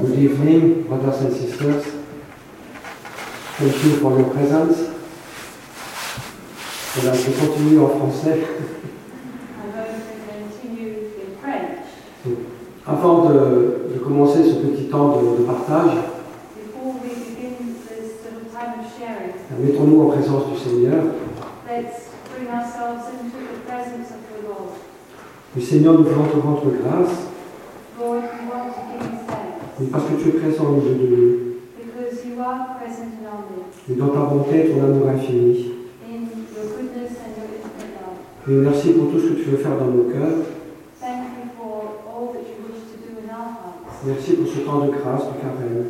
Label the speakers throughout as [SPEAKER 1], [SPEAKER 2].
[SPEAKER 1] Good evening, brothers and sisters. Thank you for your presence. Voilà, je continue en français. Avant de, de commencer ce petit temps de, de partage, mettons-nous en présence du Seigneur. Du Seigneur, nous voulons te rendre grâce, parce que tu es présent de nous.
[SPEAKER 2] because you are present in our midst,
[SPEAKER 1] Et dans ta bonté, ton amour infini.
[SPEAKER 2] in your goodness and your infinite love.
[SPEAKER 1] Et merci pour tout ce que tu veux faire dans nos cœurs.
[SPEAKER 2] Thank you for all that you wish to do in our hearts.
[SPEAKER 1] Merci pour ce temps de grâce, de carême.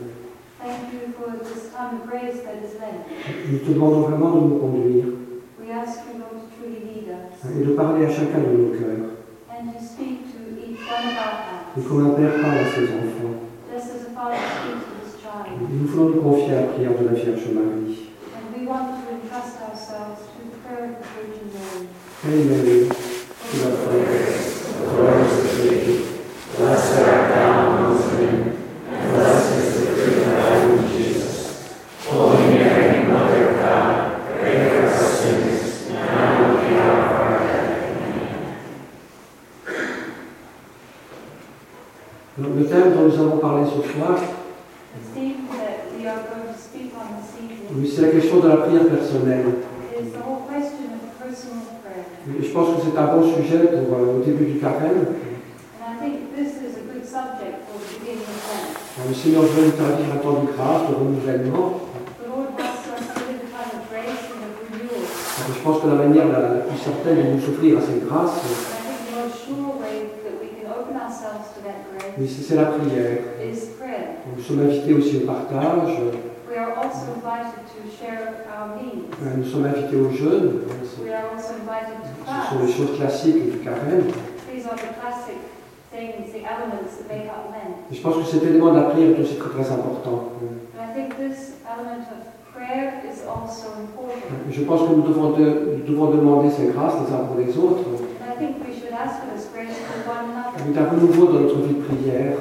[SPEAKER 2] Thank you for this time of grace that is lent.
[SPEAKER 1] Nous te demandons vraiment de nous conduire
[SPEAKER 2] We ask you, Lord, to truly lead us
[SPEAKER 1] et de parler à chacun de nos cœurs.
[SPEAKER 2] and to speak to each one of our hearts,
[SPEAKER 1] Et comme un père parle à ses enfants.
[SPEAKER 2] just as a father speaks to his child.
[SPEAKER 1] Nous voulons nous confier à la prière de la Vierge Marie.
[SPEAKER 2] And we want to entrust ourselves to the prayer of the Virgin Mary.
[SPEAKER 1] Hail Mary,
[SPEAKER 2] O
[SPEAKER 3] Blessed art thou amongst women, and blessed is the fruit of thy womb, Jesus. Holy Mary, Mother of God, pray for us sinners, now and at the hour of our death. Amen.
[SPEAKER 1] Donc, Le thème dont nous allons parler ce soir,
[SPEAKER 2] The theme that we are going to speak on this evening
[SPEAKER 1] oui, c'est la question de la prière personnelle.
[SPEAKER 2] is the whole question of personal prayer.
[SPEAKER 1] Et je pense que c'est un bon sujet pour, euh, au début du carême.
[SPEAKER 2] And I think this is a good subject for the beginning of Lent.
[SPEAKER 1] Alors, Le Seigneur veut nous faire vivre un temps de grâce, de renouvellement.
[SPEAKER 2] The Lord wants us to live a time of grace and of renewal.
[SPEAKER 1] Et je pense que la manière la, la plus certaine de nous souffrir à cette grâce,
[SPEAKER 2] And I think the most sure way that we can open ourselves to that grace
[SPEAKER 1] oui, c'est la prière. Nous sommes invités aussi au partage,
[SPEAKER 2] We are also invited to share our needs.
[SPEAKER 1] euh, nous sommes invités au jeûne. Ce sont les choses classiques du carême.
[SPEAKER 2] These are the classic things, the elements that make up Lent.
[SPEAKER 1] Et je pense que cet élément de la prière est aussi très très important. Je pense que nous devons, de- nous devons demander ces grâces les uns pour les autres, mais d'un renouveau dans notre vie de prière,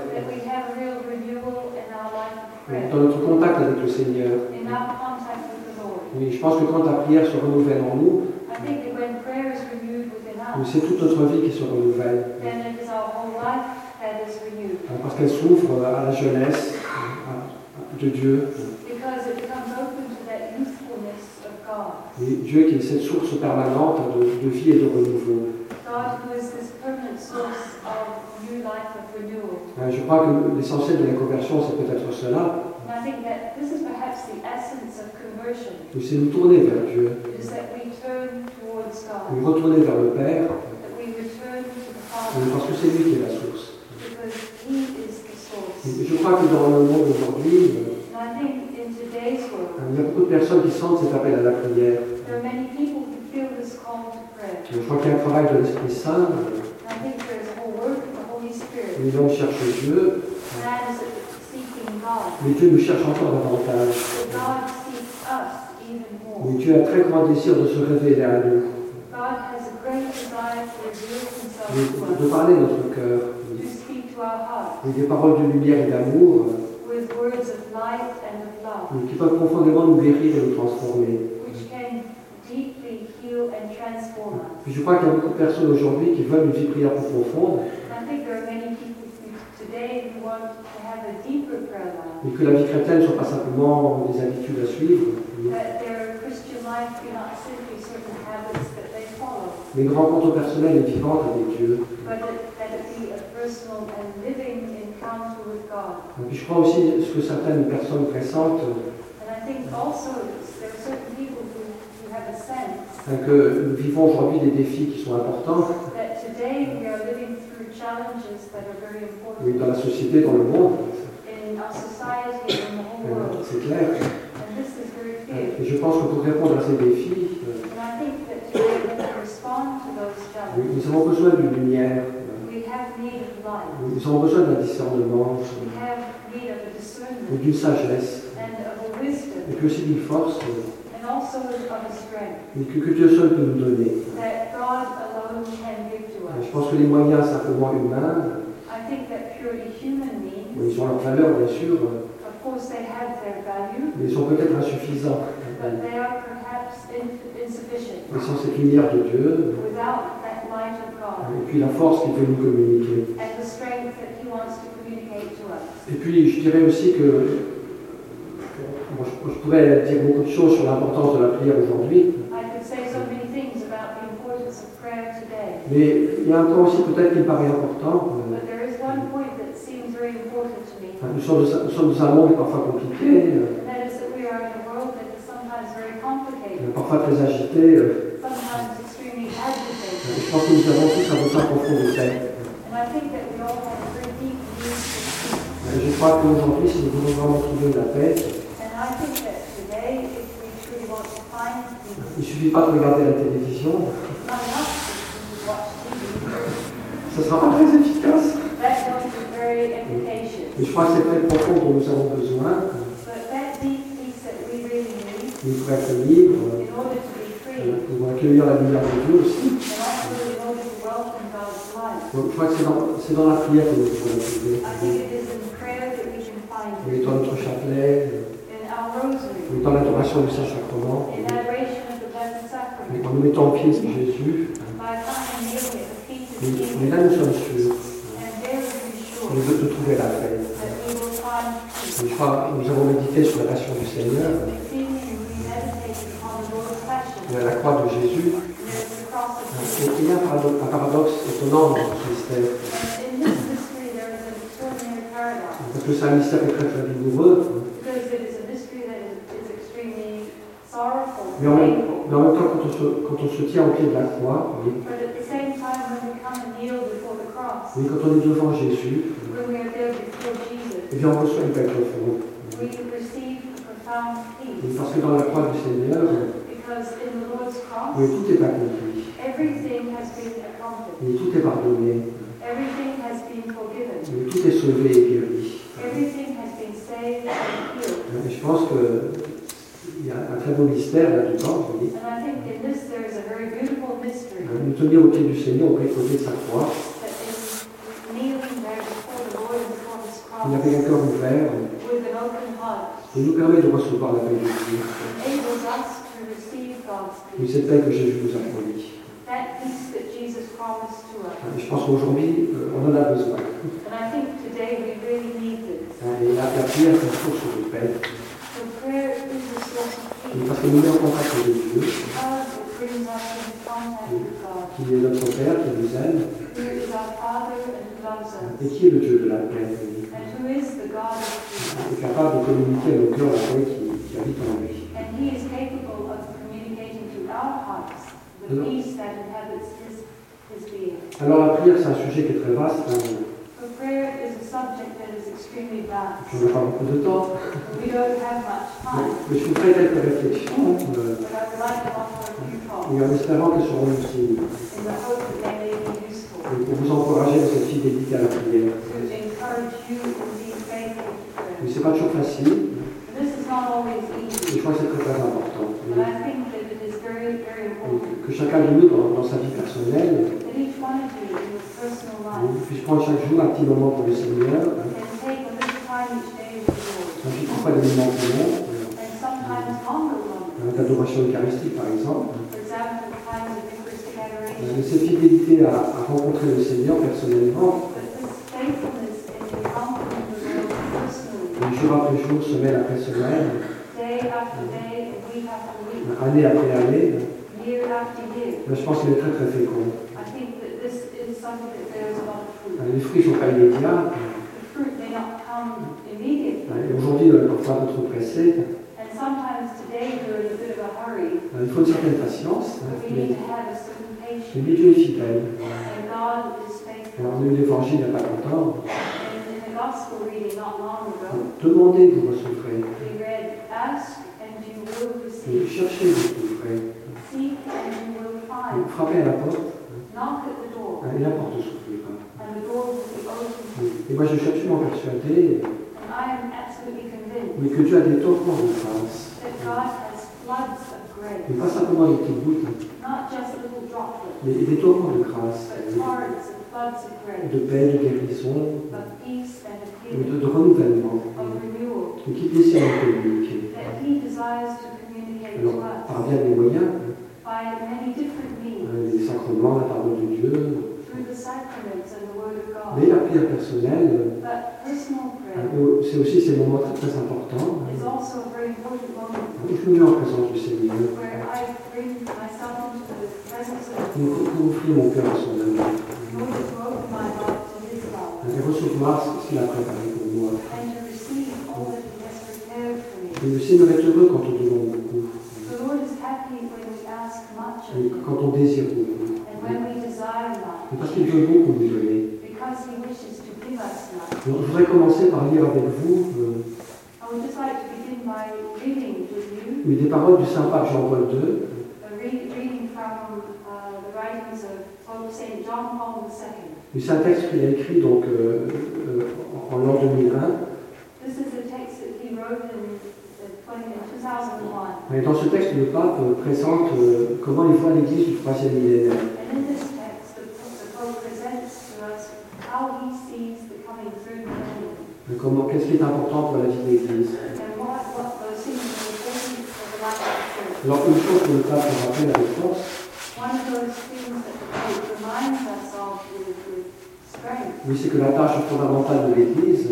[SPEAKER 1] dans notre contact avec le Seigneur. Oui, je pense que quand la prière se renouvelle en nous, c'est toute notre vie qui se renouvelle, parce qu'elle s'ouvre à la jeunesse de Dieu.
[SPEAKER 2] Because it becomes open to that youthfulness of God.
[SPEAKER 1] Et Dieu qui est cette source permanente de, de vie et de renouveau. Hein, Je crois que l'essentiel de la conversion, c'est peut-être cela,
[SPEAKER 2] And I think that this is perhaps the essence of conversion,
[SPEAKER 1] mais c'est nous tourner vers Dieu, nous retourner vers le Père,
[SPEAKER 2] Father,
[SPEAKER 1] parce que c'est lui qui est la source.
[SPEAKER 2] because He is the source.
[SPEAKER 1] Et je crois que dans le monde aujourd'hui, il y a beaucoup de personnes qui sentent cet appel à la prière. Je crois qu'il y a un travail de l'Esprit Saint, les gens cherchent Dieu, mais Dieu nous cherche encore davantage. Mais Dieu a un très grand désir de se révéler à nous, de, de parler notre cœur, avec des paroles de lumière et d'amour
[SPEAKER 2] with words of light and of love,
[SPEAKER 1] mais qui peuvent profondément nous guérir et nous transformer.
[SPEAKER 2] which can deeply heal and transform us.
[SPEAKER 1] Puis je crois qu'il y a beaucoup de personnes aujourd'hui qui veulent une vie de prière plus profonde,
[SPEAKER 2] And I think there are many people who, today who want to have a deeper prayer life,
[SPEAKER 1] mais que la vie chrétienne ne soit pas simplement des habitudes à suivre,
[SPEAKER 2] that their Christian life be not simply certain habits that they follow,
[SPEAKER 1] mais une rencontre personnelle et vivante avec Dieu.
[SPEAKER 2] but that, that it be a personal and living encounter with God.
[SPEAKER 1] Et puis je crois aussi ce que certaines personnes
[SPEAKER 2] sense
[SPEAKER 1] hein, que nous vivons aujourd'hui des défis qui sont importants oui, dans la société, dans le monde, euh, c'est clair.
[SPEAKER 2] Clear.
[SPEAKER 1] Et je pense que pour répondre à ces défis, euh, nous avons besoin d'une lumière, euh, nous avons besoin d'un discernement, d'une sagesse, et puis aussi d'une force euh, mais que, que Dieu seul peut nous donner.
[SPEAKER 2] that God alone can give to
[SPEAKER 1] Je
[SPEAKER 2] us.
[SPEAKER 1] pense que les moyens simplement humains
[SPEAKER 2] I think that purely human means qualities.
[SPEAKER 1] Ils ont leur valeur, bien sûr,
[SPEAKER 2] Of course, they have their value,
[SPEAKER 1] mais ils sont peut-être insuffisants.
[SPEAKER 2] but they are perhaps in- insufficient
[SPEAKER 1] Ils sont cette lumière de Dieu,
[SPEAKER 2] without that light of God
[SPEAKER 1] et puis la force qu'il veut nous communiquer.
[SPEAKER 2] and the strength that He wants to communicate to us.
[SPEAKER 1] Et puis, je dirais aussi que bon, je, je pourrais dire beaucoup de choses sur l'importance de la prière aujourd'hui, mais il y a un point aussi peut-être qui me paraît important. euh,
[SPEAKER 2] but there is one point that seems very important to me,
[SPEAKER 1] Enfin, Nous sommes, dans un- nous sommes dans un monde parfois compliqué, euh,
[SPEAKER 2] and that
[SPEAKER 1] je pense que nous avons tous un besoin profond de paix. Euh, Je crois qu'aujourd'hui, si nous voulons vraiment trouver la paix,
[SPEAKER 2] peace,
[SPEAKER 1] il ne suffit pas de regarder la télévision, ça ne sera pas très efficace. Et je crois que c'est très profond dont nous avons besoin, nous pour être
[SPEAKER 2] free,
[SPEAKER 1] euh, pour accueillir la lumière de Dieu aussi.
[SPEAKER 2] and also in order to welcome God's light.
[SPEAKER 1] Donc je crois que c'est dans, la prière que nous pouvons trouver. Oui, dans notre chapelet, euh, oui, dans l'adoration du Saint-Sacrement, oui, en nous mettant pied de Jésus.
[SPEAKER 2] of
[SPEAKER 1] Mais, là, nous sommes sûrs
[SPEAKER 2] sure
[SPEAKER 1] de, de trouver la paix. nous avons médité sur la passion du Seigneur, la croix de Jésus. Il y a un parado- un paradoxe étonnant dans ce mystère. Parce que c'est un mystère très très douloureux.
[SPEAKER 2] Because it is a mystery that is, is extremely sorrowful,
[SPEAKER 1] Mais en, même,
[SPEAKER 2] painful.
[SPEAKER 1] mais en même temps, quand on, se, quand on se tient au pied de la croix, oui,
[SPEAKER 2] But at the same time, when we come and kneel before the cross,
[SPEAKER 1] oui, quand on est devant Jésus, eh bien, on reçoit une paix profonde. Oui. Parce que dans la croix du Seigneur, oui, tout est accompli.
[SPEAKER 2] Everything has been accomplished.
[SPEAKER 1] Oui, tout est pardonné.
[SPEAKER 2] Everything has been forgiven.
[SPEAKER 1] Oui, tout est sauvé et guéri.
[SPEAKER 2] Everything has been saved and healed.
[SPEAKER 1] Et je pense qu'il y a un très beau mystère là-dedans. oui.
[SPEAKER 2] And I think in this there is a very beautiful mystery
[SPEAKER 1] Nous tenir au pied du Seigneur, au pied de sa croix. Il avait un cœur ouvert et nous permet de recevoir la paix de Dieu.
[SPEAKER 2] peace.
[SPEAKER 1] cette paix que Jésus nous a promis.
[SPEAKER 2] That peace that Jesus promised to us.
[SPEAKER 1] Et je pense qu'aujourd'hui, euh, on en a besoin.
[SPEAKER 2] And I think today we really need this.
[SPEAKER 1] Et la, la prière est une source de paix.
[SPEAKER 2] So prayer is a source of
[SPEAKER 1] Oui,
[SPEAKER 2] peace
[SPEAKER 1] Parce qu'elle nous met en contact avec Dieu,
[SPEAKER 2] because it brings us into contact with God,
[SPEAKER 1] qui est notre Père, qui nous aime,
[SPEAKER 2] who is our Father and who loves
[SPEAKER 1] et
[SPEAKER 2] us,
[SPEAKER 1] qui est le Dieu de la paix.
[SPEAKER 2] and who is the God of peace.
[SPEAKER 1] est capable de communiquer à nos cœurs la paix qui, qui habite en lui.
[SPEAKER 2] And He is capable of communicating to our hearts
[SPEAKER 1] Alors- la prière, c'est un sujet qui est très vaste. hein.
[SPEAKER 2] For prayer is a subject that is extremely vast.
[SPEAKER 1] On n'a pas beaucoup de temps. Mais, je vous ferai quelques réflexions euh, et en espérant qu'elles seront utiles et pour vous encourager dans cette fidélité à la prière. Mais
[SPEAKER 2] prayer.
[SPEAKER 1] c'est pas toujours facile,
[SPEAKER 2] easy,
[SPEAKER 1] je crois que c'est très très important. Que chacun de nous, dans, dans sa vie personnelle,
[SPEAKER 2] that each one of you in your personal life
[SPEAKER 1] puisse prendre chaque jour un petit moment pour le Seigneur, hein, petit parfois des moments euh, d'adoration eucharistique par exemple.
[SPEAKER 2] Eucharistic adoration.
[SPEAKER 1] Euh, Cette fidélité à, à rencontrer le Seigneur personnellement, jour après jour, semaine après semaine, année après année,
[SPEAKER 2] year after year,
[SPEAKER 1] je pense qu'il est très très fécond.
[SPEAKER 2] I think that this is something that bears a lot of fruit.
[SPEAKER 1] Euh, Les fruits ne sont pas immédiats.
[SPEAKER 2] The fruit may not come immediately,
[SPEAKER 1] Et aujourd'hui, on est parfois un peu trop pressé.
[SPEAKER 2] and sometimes today we're in a bit of a hurry,
[SPEAKER 1] Il faut une certaine patience. hein,
[SPEAKER 2] but we
[SPEAKER 1] Mais,
[SPEAKER 2] need to have a certain
[SPEAKER 1] mais
[SPEAKER 2] patience,
[SPEAKER 1] Dieu est fidèle.
[SPEAKER 2] and God is faithful.
[SPEAKER 1] Alors, on a eu l'évangile il n'y a pas longtemps. Demandez, vous recevrez. cherchez, vous trouverez. Frappez à la porte,
[SPEAKER 2] Knock at the door,
[SPEAKER 1] hein, et la porte s'ouvrira.
[SPEAKER 2] and the door will be opened.
[SPEAKER 1] Et moi, je suis absolument persuadé.
[SPEAKER 2] And I am absolutely convinced
[SPEAKER 1] mais que Dieu a des torrents de grâce.
[SPEAKER 2] that God has floods of grace,
[SPEAKER 1] Et pas simplement des petites gouttes,
[SPEAKER 2] not just little droplets,
[SPEAKER 1] mais des torrents de grâce.
[SPEAKER 2] but torrents of floods of
[SPEAKER 1] de
[SPEAKER 2] grace,
[SPEAKER 1] paix, de guérison, de, de renouvellement, qui désire nous communiquer. Alors, par bien des moyens, les sacrements, la parole de Dieu,
[SPEAKER 2] through the sacraments and the Word of
[SPEAKER 1] mais
[SPEAKER 2] God.
[SPEAKER 1] la prière personnelle, euh, c'est aussi ces moments très, très importants. où je me mets en présence du Seigneur, pour, offrir mon cœur à son amour, et recevoir ce qu'il a préparé pour moi. Et le Seigneur est heureux quand on demande beaucoup,
[SPEAKER 2] The Lord is happy when we ask much of
[SPEAKER 1] et
[SPEAKER 2] Him
[SPEAKER 1] quand on désire
[SPEAKER 2] desire
[SPEAKER 1] et parce qu'il veut beaucoup nous donner. Donc, je voudrais commencer par lire avec vous euh, des paroles du Saint Pape Jean-Paul II,
[SPEAKER 2] a re- reading from the writings of Pope St. John Paul II.
[SPEAKER 1] mais c'est un texte qu'il a écrit donc, euh, euh, en l'an 2001.
[SPEAKER 2] This is a text that he wrote in, 20, in 2001.
[SPEAKER 1] Et dans ce texte, le pape euh, présente euh, comment il voit l'Église du troisième millénaire.
[SPEAKER 2] And in this text, the, the Pope presents to us how he sees the coming third millennium
[SPEAKER 1] Comment, qu'est-ce qui est important pour la vie de l'Église? Alors, une chose que le pape nous rappelle avec force, oui, c'est que la tâche fondamentale de l'Église,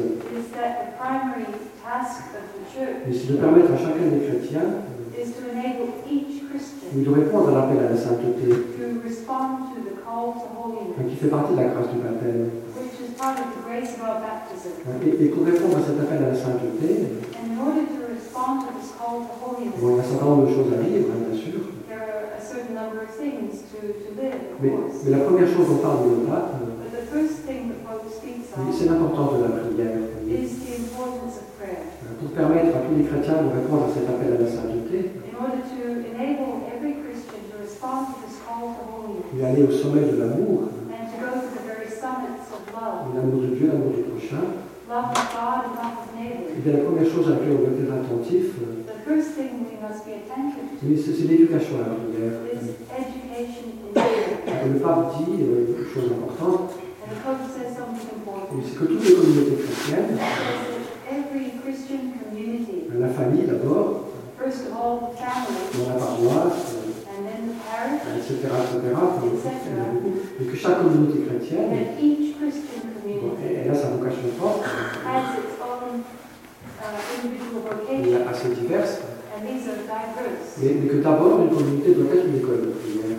[SPEAKER 1] oui, c'est de permettre à chacun des chrétiens euh,
[SPEAKER 2] is to enable each Christian
[SPEAKER 1] oui, de répondre à l'appel à la sainteté,
[SPEAKER 2] to respond to the call to
[SPEAKER 1] hein, qui fait partie de la grâce du baptême.
[SPEAKER 2] which is part of the grace of our baptism.
[SPEAKER 1] Hein, Et, et pour répondre à cet appel à la sainteté, bon, il y a un certain nombre de choses à vivre, hein, bien sûr.
[SPEAKER 2] there are a certain number of things to, to live, of
[SPEAKER 1] Mais, mais la première chose dont parle le pape, c'est l'importance de la prière. Pour permettre à tous les chrétiens de répondre à cet appel à la sainteté, et aller au sommet de l'amour,
[SPEAKER 2] and to go to the very summits of love,
[SPEAKER 1] l'amour de Dieu, l'amour du prochain, et bien la première chose à laquelle on doit être attentif, euh, c'est l'éducation à la prière. Le pape dit euh, une chose importante, c'est que toutes les communautés chrétiennes, La famille d'abord,
[SPEAKER 2] first of all the family,
[SPEAKER 1] dans la paroisse, etc., etc., et que chaque communauté chrétienne, elle a sa vocation propre, elle est assez diverse, mais, mais que d'abord une communauté doit être une école de prière.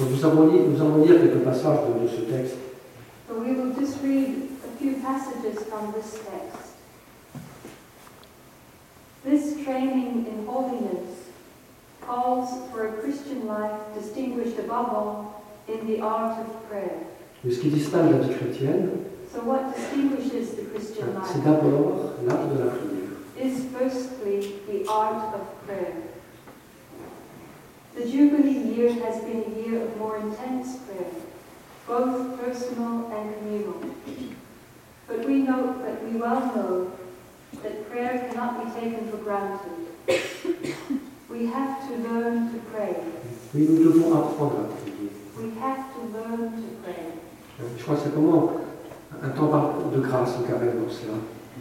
[SPEAKER 1] Nous allons lire, nous allons lire quelques passages de, de ce texte.
[SPEAKER 2] So we will just read a few passages from this text. This training in holiness calls for a Christian life distinguished above all in the art of prayer.
[SPEAKER 1] Mais ce qui distingue la vie chrétienne,
[SPEAKER 2] So what distinguishes the Christian
[SPEAKER 1] c'est
[SPEAKER 2] life
[SPEAKER 1] d'abord l'art de la prière.
[SPEAKER 2] is firstly the art of prayer. The Jubilee year has been a year of more intense prayer, both personal and communal. But we know that we well know that prayer cannot be taken for granted. We have to learn to pray.
[SPEAKER 1] Oui, nous devons apprendre à prier.
[SPEAKER 2] We have to learn to pray.
[SPEAKER 1] Je crois que c'est vraiment un temps de grâce au carême pour cela.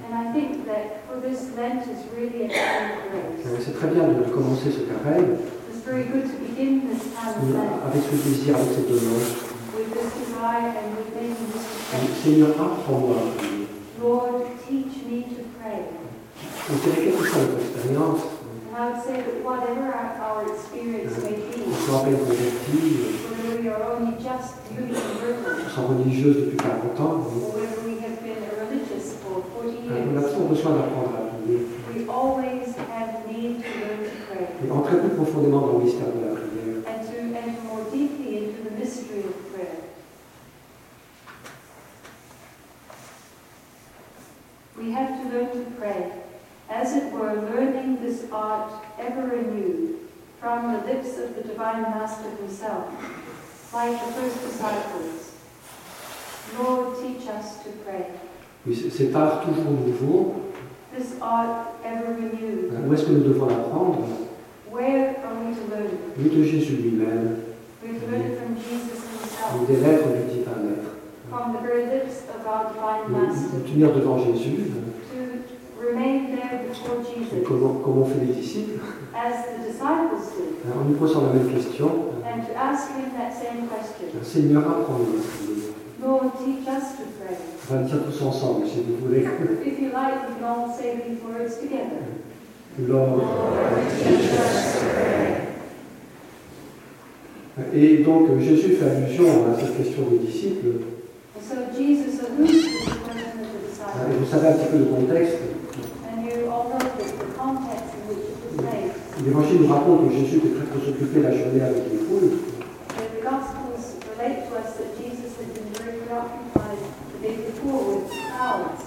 [SPEAKER 2] And I think that for this Lent is really a time of grace.
[SPEAKER 1] Euh, C'est très bien de, commencer ce carême
[SPEAKER 2] It's very good to begin this time of
[SPEAKER 1] euh, avec ce désir, avec cette demande.
[SPEAKER 2] This desire and this.
[SPEAKER 1] Seigneur, apprends-moi à prier.
[SPEAKER 2] Lord, teach me to pray.
[SPEAKER 1] Donc, quelle quelle que soit notre expérience,
[SPEAKER 2] And I would say that whatever our, our experience may
[SPEAKER 1] on
[SPEAKER 2] be,
[SPEAKER 1] se rappelle convertis,
[SPEAKER 2] whether we are only just newly converted,
[SPEAKER 1] on sont religieuses depuis 40 ans,
[SPEAKER 2] or whether we have been religious for 40
[SPEAKER 1] euh, on a
[SPEAKER 2] years,
[SPEAKER 1] toujours besoin d'apprendre à prier.
[SPEAKER 2] we always have need to learn to pray
[SPEAKER 1] Et entrer plus profondément dans le mystère de la
[SPEAKER 2] We have to learn to pray, as it were, learning this art ever anew from the lips of the Divine Master himself, like the first disciples. Lord, teach us to pray.
[SPEAKER 1] Oui, cet art toujours nouveau,
[SPEAKER 2] This art ever renewed.
[SPEAKER 1] euh, où est-ce que nous devons l'apprendre
[SPEAKER 2] Where are we to learn it?
[SPEAKER 1] De Jésus lui-même.
[SPEAKER 2] We're himself,
[SPEAKER 1] des lettres du divin maître.
[SPEAKER 2] from the very lips
[SPEAKER 1] nous tenir devant Jésus, et
[SPEAKER 2] Jesus,
[SPEAKER 1] comme, comme ont fait les disciples,
[SPEAKER 2] as the disciples did,
[SPEAKER 1] hein, en nous posant la même question,
[SPEAKER 2] and to ask him that same question.
[SPEAKER 1] Seigneur, apprends-nous. On va le dire tous ensemble, si vous voulez.
[SPEAKER 2] If you like, we can all say these words together.
[SPEAKER 1] Lord. Et donc Jésus fait allusion à cette question des disciples.
[SPEAKER 2] And so Jesus
[SPEAKER 1] Et vous savez un petit peu le contexte. L'Évangile nous raconte que Jésus était très occupé la journée avec les foules.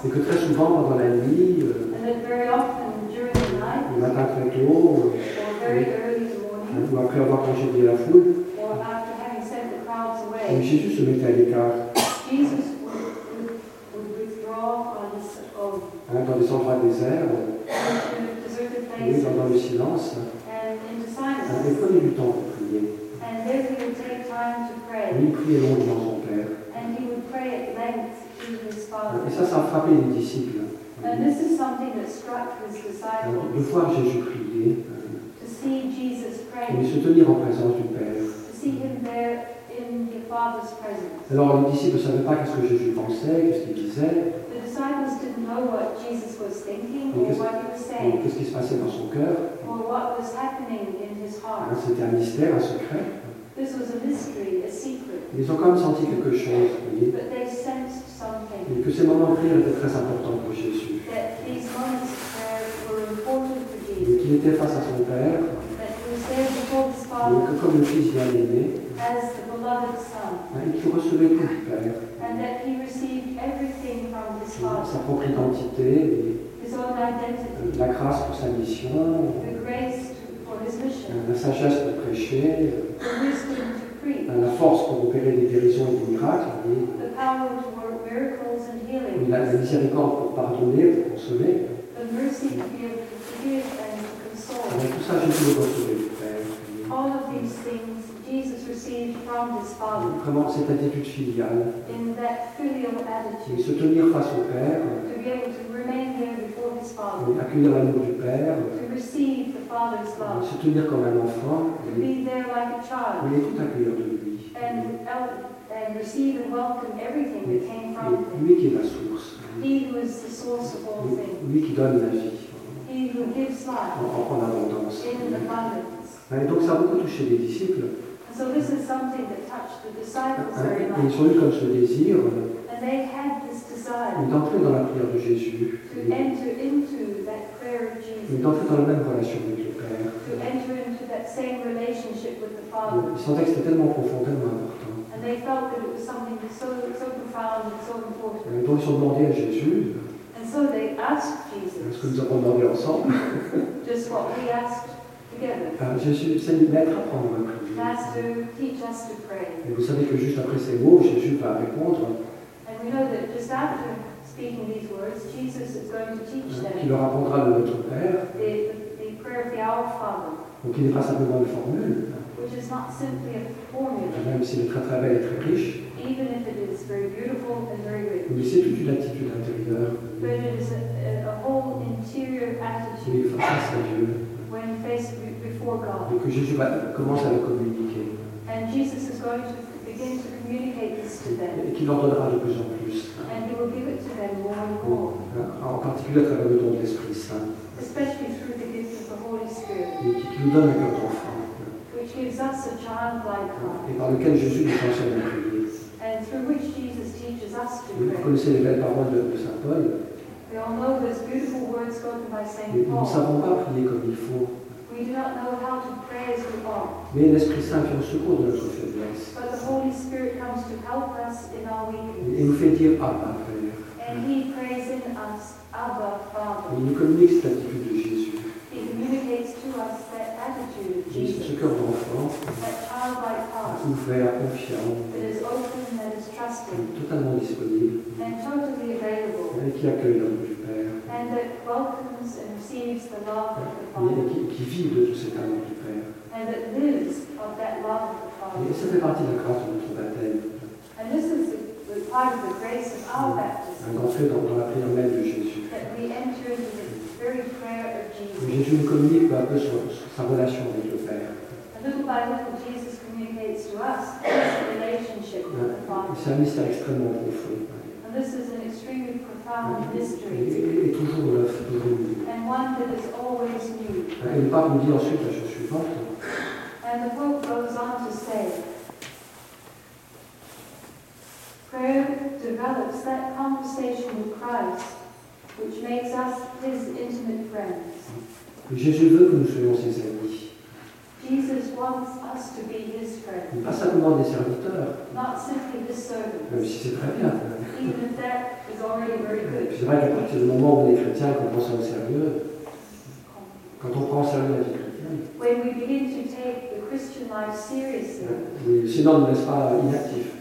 [SPEAKER 1] Et que très souvent, pendant la nuit, euh,
[SPEAKER 2] and that very often during the night,
[SPEAKER 1] le matin très tôt, euh, ou après avoir congédié la foule,
[SPEAKER 2] or after having sent the crowds away,
[SPEAKER 1] Jésus se mettait à l'écart,
[SPEAKER 2] Jesus would, would, would withdraw on his own
[SPEAKER 1] hein, dans des endroits déserts,
[SPEAKER 2] places
[SPEAKER 1] dans, dans le silence, hein, et prenait du temps pour prier. Lui, il priait longuement son Père.
[SPEAKER 2] and he would pray at length to his Father.
[SPEAKER 1] Et ça, ça a frappé les disciples.
[SPEAKER 2] And this is something that struck his
[SPEAKER 1] Euh, De voir Jésus prier, et se tenir en présence du Père. Alors les disciples ne savaient pas qu'est-ce que Jésus pensait, qu'est-ce qu'il disait,
[SPEAKER 2] disciples didn't know what Jesus was thinking or what he was saying
[SPEAKER 1] qu'est-ce qui se passait dans son cœur.
[SPEAKER 2] or what was happening in his heart.
[SPEAKER 1] C'était un mystère, un secret.
[SPEAKER 2] This was a mystery, a secret,
[SPEAKER 1] Ils ont quand même senti quelque chose, vous voyez,
[SPEAKER 2] but they sensed something.
[SPEAKER 1] et que ces moments de prière étaient très importants pour Jésus.
[SPEAKER 2] That these moments of prayer were important for
[SPEAKER 1] Et
[SPEAKER 2] Jesus.
[SPEAKER 1] qu'il était face à son Père,
[SPEAKER 2] That he was there before his
[SPEAKER 1] et
[SPEAKER 2] Father
[SPEAKER 1] que comme le Fils
[SPEAKER 2] as the beloved Son,
[SPEAKER 1] hein, et qu'il recevait tout du Père,
[SPEAKER 2] and that he received everything from his
[SPEAKER 1] sa propre identité, et la grâce pour sa mission, la sagesse pour prêcher, la force pour opérer des guérisons et des miracles, la, la miséricorde pour pardonner, pour consoler. Avec tout ça, Jésus le recevait du Père.
[SPEAKER 2] All of these things Jesus received from his Father
[SPEAKER 1] Vraiment, cette attitude filiale,
[SPEAKER 2] in that filial
[SPEAKER 1] et
[SPEAKER 2] attitude,
[SPEAKER 1] se tenir face au Père, et accueillir l'amour du Père,
[SPEAKER 2] to receive the Father's love,
[SPEAKER 1] se tenir comme un enfant,
[SPEAKER 2] to
[SPEAKER 1] et,
[SPEAKER 2] be there like a child,
[SPEAKER 1] et tout accueillir de lui.
[SPEAKER 2] and, and receive and welcome everything that came from him.
[SPEAKER 1] Lui qui est la source,
[SPEAKER 2] He who is the source of all things,
[SPEAKER 1] lui qui donne la vie. En,
[SPEAKER 2] life.
[SPEAKER 1] En- abondance.
[SPEAKER 2] in abundance.
[SPEAKER 1] Et donc ça a beaucoup touché les disciples.
[SPEAKER 2] So this is something that touched the disciples very
[SPEAKER 1] Et
[SPEAKER 2] much.
[SPEAKER 1] ils ont eu comme ce désir
[SPEAKER 2] And they had this desire
[SPEAKER 1] d'entrer dans la prière de Jésus,
[SPEAKER 2] to enter into that prayer of
[SPEAKER 1] et
[SPEAKER 2] Jesus,
[SPEAKER 1] d'entrer dans la même relation avec le Père.
[SPEAKER 2] to enter into that same relationship with the Father.
[SPEAKER 1] Ils sentaient que c'était tellement profond, tellement important.
[SPEAKER 2] And they felt that it was something so, so profound and so important.
[SPEAKER 1] Et donc ils ont demandé à Jésus,
[SPEAKER 2] And so they asked
[SPEAKER 1] ce que
[SPEAKER 2] Jesus
[SPEAKER 1] nous avons demandé ensemble,
[SPEAKER 2] just what we asked together.
[SPEAKER 1] Ah, Jésus, Seigneur, apprends-moi à prier.
[SPEAKER 2] Master, teach us to pray.
[SPEAKER 1] Et vous savez que juste après ces mots, Jésus va répondre
[SPEAKER 2] And we know that just after speaking these words, Jesus is going to teach
[SPEAKER 1] hein,
[SPEAKER 2] them.
[SPEAKER 1] qu'il leur apprendra le Notre Père,
[SPEAKER 2] the, the prayer of the Our Father,
[SPEAKER 1] donc il n'est pas simplement une formule,
[SPEAKER 2] which is not simply a formula,
[SPEAKER 1] même s'il est très très belle et très riche,
[SPEAKER 2] even if it is very beautiful and very rich.
[SPEAKER 1] mais c'est toute une attitude intérieure,
[SPEAKER 2] But it is a, a, a whole interior
[SPEAKER 1] qui
[SPEAKER 2] attitude.
[SPEAKER 1] est face à Dieu,
[SPEAKER 2] when faced be- before God.
[SPEAKER 1] et que Jésus va, commence à le communiquer,
[SPEAKER 2] And Jesus is going to begin to communicate this to them.
[SPEAKER 1] et qui leur donnera de plus en plus,
[SPEAKER 2] And he will give it to them more and more,
[SPEAKER 1] hein, en particulier à travers le don de l'Esprit Saint,
[SPEAKER 2] especially through the gift of the Holy Spirit,
[SPEAKER 1] et qui, nous donne un cœur d'enfant,
[SPEAKER 2] which gives us a childlike heart,
[SPEAKER 1] et par lequel Jésus nous enseigne à prier.
[SPEAKER 2] and through which Jesus teaches us to
[SPEAKER 1] Vous connaissez les belles paroles de, de Saint Paul,
[SPEAKER 2] We all know those beautiful words spoken by St.
[SPEAKER 1] mais nous ne
[SPEAKER 2] Paul.
[SPEAKER 1] savons pas prier comme il faut.
[SPEAKER 2] We do not know how to pray as we ought,
[SPEAKER 1] Mais l'Esprit Saint vient au secours de notre faiblesse
[SPEAKER 2] but the Holy Spirit comes to help us in our
[SPEAKER 1] et
[SPEAKER 2] weakness.
[SPEAKER 1] nous fait dire Abba, Père.
[SPEAKER 2] And he prays in us, Abba,
[SPEAKER 1] Et
[SPEAKER 2] Father.
[SPEAKER 1] il nous communique cette attitude de Jésus.
[SPEAKER 2] He communicates to us that attitude of
[SPEAKER 1] Et ce
[SPEAKER 2] Jesus,
[SPEAKER 1] cœur d'enfant,
[SPEAKER 2] that childlike heart
[SPEAKER 1] ouvert, confiant,
[SPEAKER 2] that is open, that is trusting,
[SPEAKER 1] totalement disponible,
[SPEAKER 2] and totally available,
[SPEAKER 1] et qui accueille l'amour du Père,
[SPEAKER 2] and that welcomes and receives the love of the
[SPEAKER 1] et
[SPEAKER 2] Father,
[SPEAKER 1] qui, qui vit de tout cet amour du Père.
[SPEAKER 2] and that lives of that love of the
[SPEAKER 1] Et
[SPEAKER 2] Father.
[SPEAKER 1] ça fait partie de la grâce de notre baptême.
[SPEAKER 2] part of the grace of our baptism
[SPEAKER 1] d'entrer dans, dans la prière même de Jésus.
[SPEAKER 2] that we enter into the very prayer of
[SPEAKER 1] Où
[SPEAKER 2] Jesus.
[SPEAKER 1] Jésus nous communique peu à peu sur, sur sa relation avec le Père.
[SPEAKER 2] And little by little, Jesus communicates to us his relationship with the Father.
[SPEAKER 1] C'est un mystère extrêmement profond.
[SPEAKER 2] And this is an extremely profound
[SPEAKER 1] Et,
[SPEAKER 2] mystery
[SPEAKER 1] et- et toujours neuf, toujours nouveau.
[SPEAKER 2] and one that is always new.
[SPEAKER 1] Et le pape nous dit ensuite la chose suivante.
[SPEAKER 2] And the Pope goes on to say, prayer develops that conversation with Christ which makes us his intimate friends.
[SPEAKER 1] Jésus veut que nous soyons ses amis.
[SPEAKER 2] Jesus wants us to be his friends,
[SPEAKER 1] Pas simplement des serviteurs,
[SPEAKER 2] not simply his
[SPEAKER 1] même
[SPEAKER 2] servants,
[SPEAKER 1] si c'est très bien. C'est vrai qu'à partir du moment où on est chrétien, qu'on prend ça au sérieux, quand on prend au sérieux la vie chrétienne,
[SPEAKER 2] When we begin to take the Christian life seriously,
[SPEAKER 1] oui, sinon on ne laisse pas inactifs.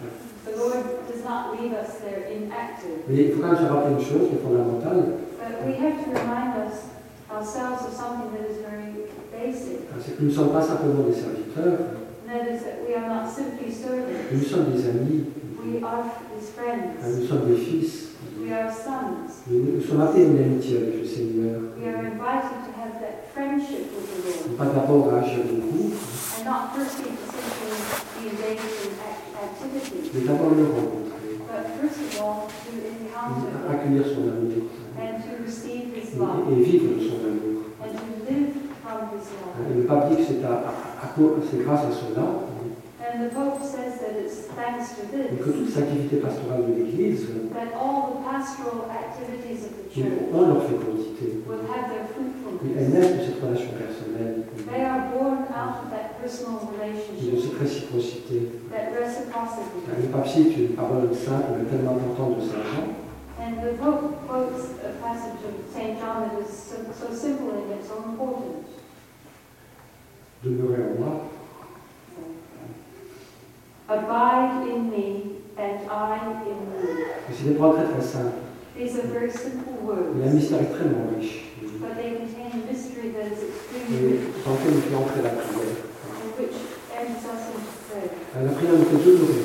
[SPEAKER 2] the Lord does not leave us there inactive.
[SPEAKER 1] Mais il faut quand même se rappeler une chose qui est fondamentale,
[SPEAKER 2] But we have to remind us ourselves of something that is very basic,
[SPEAKER 1] c'est que nous ne sommes pas simplement des serviteurs,
[SPEAKER 2] and that is that we are not simply servants,
[SPEAKER 1] nous sommes des amis,
[SPEAKER 2] we are his friends,
[SPEAKER 1] nous sommes des fils.
[SPEAKER 2] we are sons,
[SPEAKER 1] Nous, nous sommes appelés à une amitié avec le Seigneur.
[SPEAKER 2] we are invited to have that friendship with the Lord,
[SPEAKER 1] Pas d'abord à agir beaucoup,
[SPEAKER 2] and not firstly to simply be engaged in activity,
[SPEAKER 1] mais d'abord le rencontrer,
[SPEAKER 2] but first of all to encounter
[SPEAKER 1] accueillir son amour.
[SPEAKER 2] And to receive his
[SPEAKER 1] et,
[SPEAKER 2] love.
[SPEAKER 1] et vivre de son amour.
[SPEAKER 2] and to live from his love.
[SPEAKER 1] Et que c'est à, à- à cause- c'est grâce à cela et que toute l'activité pastorale de l'Église
[SPEAKER 2] that all the pastoral activities of the church
[SPEAKER 1] ont leur
[SPEAKER 2] have their
[SPEAKER 1] Et elles naissent de cette relation personnelle,
[SPEAKER 2] They are born out of that personal
[SPEAKER 1] de
[SPEAKER 2] relationship,
[SPEAKER 1] cette réciprocité.
[SPEAKER 2] that reciprocity.
[SPEAKER 1] Le pape cite une parole simple mais tellement importante de Saint Jean,
[SPEAKER 2] And the Pope quotes a passage of St. John that is so, so simple importance.
[SPEAKER 1] demeurez en moi,
[SPEAKER 2] Abide in me and I in you.
[SPEAKER 1] C'est des paroles très très simples.
[SPEAKER 2] These are very simple
[SPEAKER 1] Mais un
[SPEAKER 2] words,
[SPEAKER 1] mystère extrêmement riche.
[SPEAKER 2] but they contain a mystery that is extremely rich
[SPEAKER 1] dans lequel nous fait entrer la prière.
[SPEAKER 2] and which enters us into prayer.
[SPEAKER 1] La prière nous fait demeurer.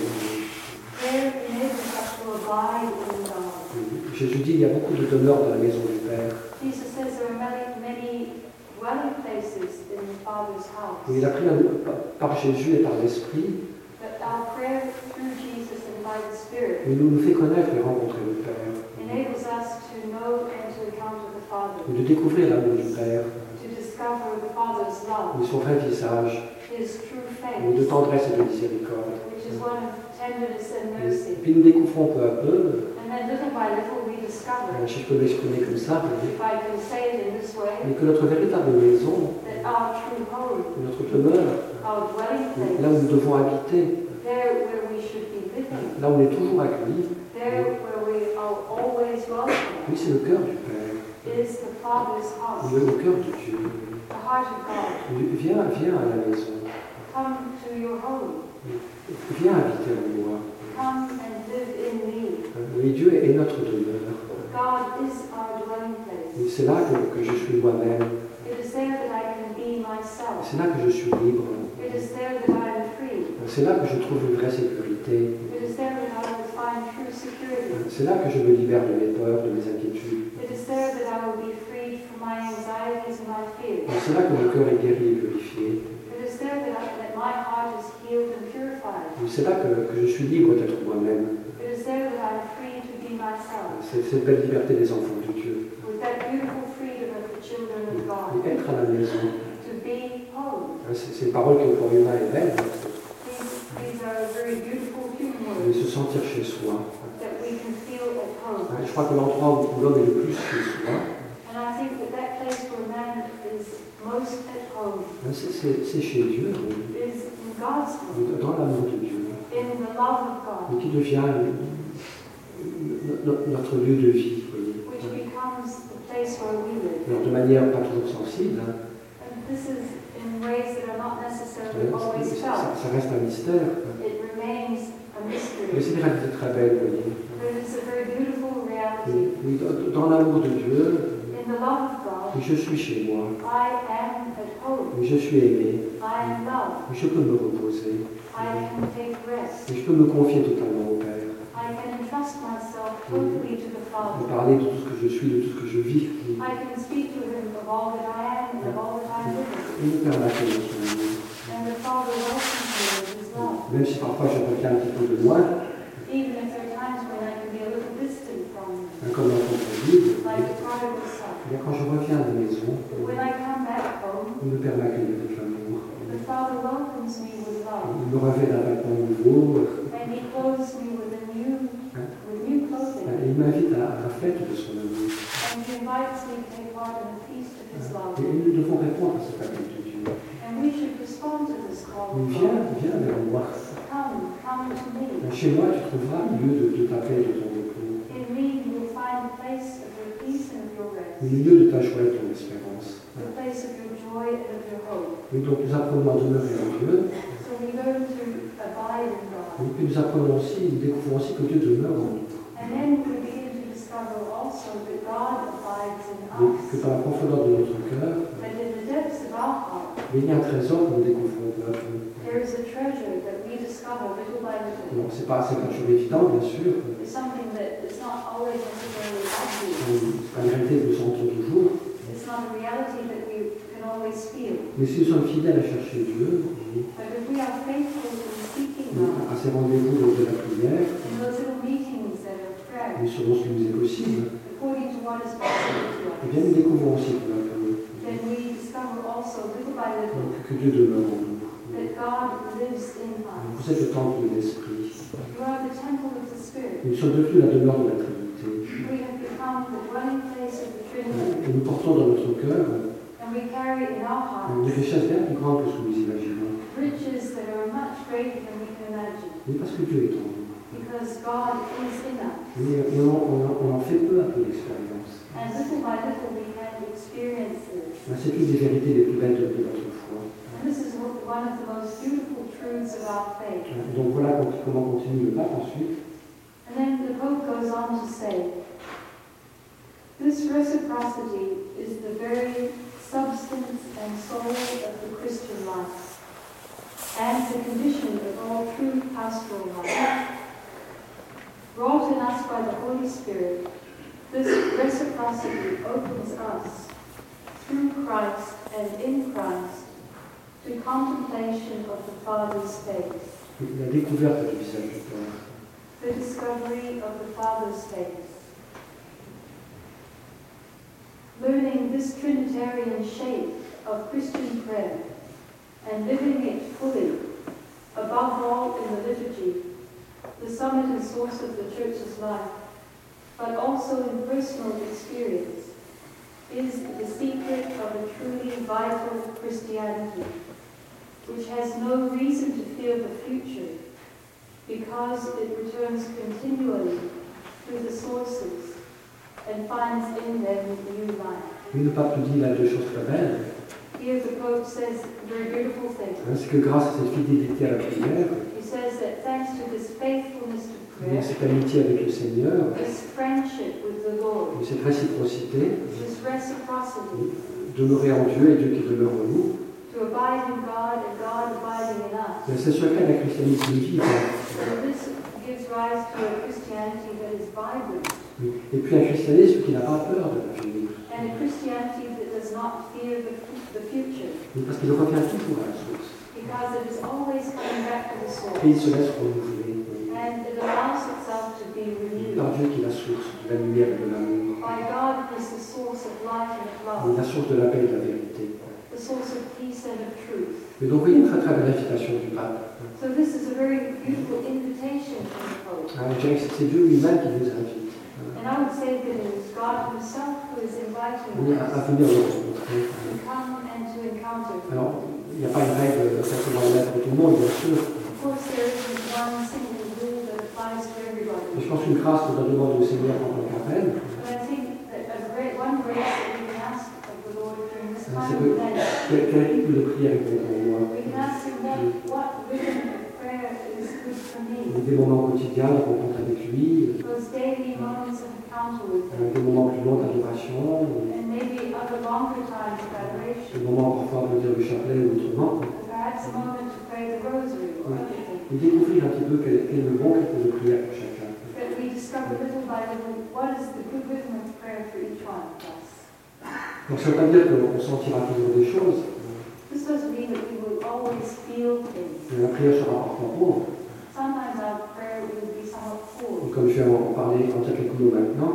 [SPEAKER 2] Prayer enables us to abide in God.
[SPEAKER 1] Jésus dit il y a beaucoup de demeures dans la maison du Père.
[SPEAKER 2] Jesus says there are many, many dwelling places in the Father's house.
[SPEAKER 1] Et la prière par Jésus et par l'Esprit
[SPEAKER 2] But our prayer through Jesus and by the Spirit
[SPEAKER 1] nous nous fait connaître et rencontrer le Père.
[SPEAKER 2] enables us to know and to encounter the Father,
[SPEAKER 1] Et de découvrir l'amour du Père,
[SPEAKER 2] to discover the Father's love,
[SPEAKER 1] de son vrai visage, et de tendresse et de miséricorde. Et
[SPEAKER 2] mercy.
[SPEAKER 1] puis nous découvrons peu à peu, euh, si je peux m'exprimer comme ça, mais que notre véritable maison, notre demeure, là où nous devons habiter,
[SPEAKER 2] we should be living,
[SPEAKER 1] là où on est toujours accueillis,
[SPEAKER 2] there where we are always welcome,
[SPEAKER 1] oui, c'est le cœur du Père,
[SPEAKER 2] is the Father's house,
[SPEAKER 1] le, le cœur de Dieu.
[SPEAKER 2] the heart of God.
[SPEAKER 1] Viens, viens à la maison,
[SPEAKER 2] Come to your home.
[SPEAKER 1] viens habiter en moi.
[SPEAKER 2] Come and live in me.
[SPEAKER 1] Oui, Dieu est notre demeure.
[SPEAKER 2] God is our dwelling place.
[SPEAKER 1] C'est là que, que je suis moi-même.
[SPEAKER 2] It is there that I can be myself.
[SPEAKER 1] C'est là que je suis libre.
[SPEAKER 2] It is there that I am.
[SPEAKER 1] C'est là que je trouve une vraie sécurité.
[SPEAKER 2] Security.
[SPEAKER 1] C'est là que je me libère de mes peurs, de mes inquiétudes. C'est là que mon cœur est guéri et purifié. C'est là que, que je suis libre d'être moi-même.
[SPEAKER 2] Myself.
[SPEAKER 1] C'est cette belle liberté des enfants de Dieu. Et être à la maison.
[SPEAKER 2] Home.
[SPEAKER 1] C'est une parole qui au corps humain est belle,
[SPEAKER 2] Words
[SPEAKER 1] se sentir chez soi.
[SPEAKER 2] that we can feel at home.
[SPEAKER 1] Je crois que l'endroit où l'homme est le plus chez soi,
[SPEAKER 2] And I think that that place where man is most at home
[SPEAKER 1] c'est- chez Dieu, oui.
[SPEAKER 2] is in God's home,
[SPEAKER 1] dans l'amour de Dieu,
[SPEAKER 2] in the love of God,
[SPEAKER 1] mais qui devient no- no- notre lieu de vie. voyez.
[SPEAKER 2] which becomes the place where we live.
[SPEAKER 1] Alors, de manière pas toujours sensible,
[SPEAKER 2] And this is in ways that are not necessarily always
[SPEAKER 1] c'est- ça,
[SPEAKER 2] felt.
[SPEAKER 1] ça reste un mystère.
[SPEAKER 2] It remains a
[SPEAKER 1] Mais
[SPEAKER 2] mystery.
[SPEAKER 1] c'est une réalité très belle, vous voyez.
[SPEAKER 2] But it's a very beautiful
[SPEAKER 1] Oui,
[SPEAKER 2] reality.
[SPEAKER 1] oui, dans l'amour de Dieu,
[SPEAKER 2] In the love of God,
[SPEAKER 1] oui, je suis chez moi,
[SPEAKER 2] I am at home.
[SPEAKER 1] oui, je suis aimé,
[SPEAKER 2] I am loved.
[SPEAKER 1] oui, je peux me reposer,
[SPEAKER 2] I can take rest.
[SPEAKER 1] oui, je peux me confier totalement
[SPEAKER 2] Father.
[SPEAKER 1] parler de tout ce que je suis, de tout ce que je vis.
[SPEAKER 2] I can speak to him of all that I am and of all that I live in.
[SPEAKER 1] Et le Père m'accueille dans son amour.
[SPEAKER 2] And the Father welcomes me with his love.
[SPEAKER 1] Même si parfois je reviens un petit peu de loin,
[SPEAKER 2] Even if there are times when I can be a little distant from him,
[SPEAKER 1] hein, comme dans ton
[SPEAKER 2] son.
[SPEAKER 1] bien quand je reviens à la maison,
[SPEAKER 2] But when I come back home,
[SPEAKER 1] le Père m'accueille avec l'amour.
[SPEAKER 2] the Father welcomes me with love.
[SPEAKER 1] Il me revêt d'un vêtement nouveau il m'invite à la fête de son amour. Et nous devons répondre à cet appel de Dieu.
[SPEAKER 2] Of
[SPEAKER 1] viens, viens vers moi. Chez moi, tu trouveras lieu de, de ta paix et de ton repos, le lieu de ta joie et de ton espérance. Et donc nous apprenons à demeurer en Dieu, et puis nous apprenons aussi, nous découvrons aussi que Dieu demeure en nous. Et que dans la profondeur de notre cœur,
[SPEAKER 2] That in the depths of our heart,
[SPEAKER 1] il y a un trésor que nous découvrons peu à peu.
[SPEAKER 2] there is a treasure that we discover little by little.
[SPEAKER 1] Donc c'est pas, c'est pas toujours évident, bien sûr.
[SPEAKER 2] It's something that is not always necessarily obvious.
[SPEAKER 1] C'est pas une réalité que nous sentons toujours.
[SPEAKER 2] It's not a reality that we can always feel.
[SPEAKER 1] Mais si nous sommes fidèles à chercher Dieu,
[SPEAKER 2] But if we are faithful in seeking God,
[SPEAKER 1] à ces rendez-vous de la prière, et selon ce qui nous possible,
[SPEAKER 2] according to what is possible to
[SPEAKER 1] eh bien
[SPEAKER 2] us,
[SPEAKER 1] nous découvrons aussi peu à peu que Dieu demeure en nous.
[SPEAKER 2] that God lives in us.
[SPEAKER 1] Vous êtes le temple de l'Esprit.
[SPEAKER 2] You are the temple of the Spirit.
[SPEAKER 1] Nous sommes devenus la demeure de la Trinité.
[SPEAKER 2] We have become the dwelling place of the Trinity,
[SPEAKER 1] Et nous portons dans notre cœur
[SPEAKER 2] and we carry in our
[SPEAKER 1] des richesses bien plus grandes que ce que nous imaginons.
[SPEAKER 2] riches that are much greater than we can imagine,
[SPEAKER 1] Mais parce que Dieu est en nous.
[SPEAKER 2] Us.
[SPEAKER 1] Mais on en, on on en fait peu à peu l'expérience.
[SPEAKER 2] This.
[SPEAKER 1] Mais C'est une des vérités les plus belles de de notre foi.
[SPEAKER 2] And this is one one of the most beautiful truths of our faith.
[SPEAKER 1] Donc voilà com- comment continue le pape ensuite.
[SPEAKER 2] And then the Pope goes on to say, this reciprocity is the very substance and soul of the Christian life, and the condition of all true pastoral life. Wrought in us by the Holy Spirit, this reciprocity opens us, through Christ and in Christ, to contemplation of the Father's face.
[SPEAKER 1] La découverte du visage du Père.
[SPEAKER 2] the discovery of the Father's face. Learning this Trinitarian shape of Christian prayer and living it fully, above all in the liturgy, the summit and source of the Church's life, but also in personal experience, is the secret of a truly vital Christianity, which has no reason to fear the future because it returns continually to the sources and finds in them new life.
[SPEAKER 1] Oui, le pape nous dit là deux choses très belles.
[SPEAKER 2] Here the Pope says very beautiful
[SPEAKER 1] things. C'est que grâce à cette fidélité à la prière,
[SPEAKER 2] says that thanks to this faithfulness to
[SPEAKER 1] et
[SPEAKER 2] prayer,
[SPEAKER 1] cette amitié avec le Seigneur,
[SPEAKER 2] this friendship with the Lord,
[SPEAKER 1] et cette réciprocité,
[SPEAKER 2] this reciprocity,
[SPEAKER 1] demeurer en Dieu et Dieu qui demeure en nous,
[SPEAKER 2] to abide in God and God abiding in us,
[SPEAKER 1] mais c'est ce qu'est la christianité vive.
[SPEAKER 2] and this gives rise to a Christianity that is vibrant,
[SPEAKER 1] Et puis un christianisme qui n'a pas peur de l'avenir,
[SPEAKER 2] and a Christianity that does not fear the, the future,
[SPEAKER 1] Mais parce qu'il revient toujours à la source.
[SPEAKER 2] Because it is always coming back to the source.
[SPEAKER 1] Et il se laisse renouveler
[SPEAKER 2] And it allows itself to be renewed
[SPEAKER 1] par Dieu qui est la source de la lumière et de l'amour,
[SPEAKER 2] by God who is the source of life and of
[SPEAKER 1] et
[SPEAKER 2] love,
[SPEAKER 1] la source de la paix et de la vérité.
[SPEAKER 2] the source of peace and of truth.
[SPEAKER 1] Et donc, voyez une très très belle invitation du pape.
[SPEAKER 2] So this is a very beautiful invitation from the Pope.
[SPEAKER 1] Ah, Je dirais que c'est Dieu lui-même qui nous invite
[SPEAKER 2] And I would say that it is God himself who is inviting
[SPEAKER 1] Oui, à, venir le rencontrer.
[SPEAKER 2] to come and to encounter.
[SPEAKER 1] Alors, il n'y a pas une règle forcément valable pour tout le monde, bien sûr. Mais je pense qu'une grâce qu'on doit demander au Seigneur en tant qu'appel,
[SPEAKER 2] But I think that a great, one grace that we can ask of the Lord during this
[SPEAKER 1] Ah,
[SPEAKER 2] time
[SPEAKER 1] c'est que- quel, rythme de prière bon pour moi Des moments quotidiens de rencontre avec lui, des moments plus longs d'adoration, des moments parfois de dire le chapelet ou autrement. Et découvrir un petit peu quel, est le bon rythme de prière pour chacun. Donc ça ne veut pas dire qu'on sentira toujours des choses. Et la prière sera parfois pauvre.
[SPEAKER 2] Sometimes our prayer will be somewhat
[SPEAKER 1] Et
[SPEAKER 2] poor,
[SPEAKER 1] comme je vais en parler a quelques mots maintenant.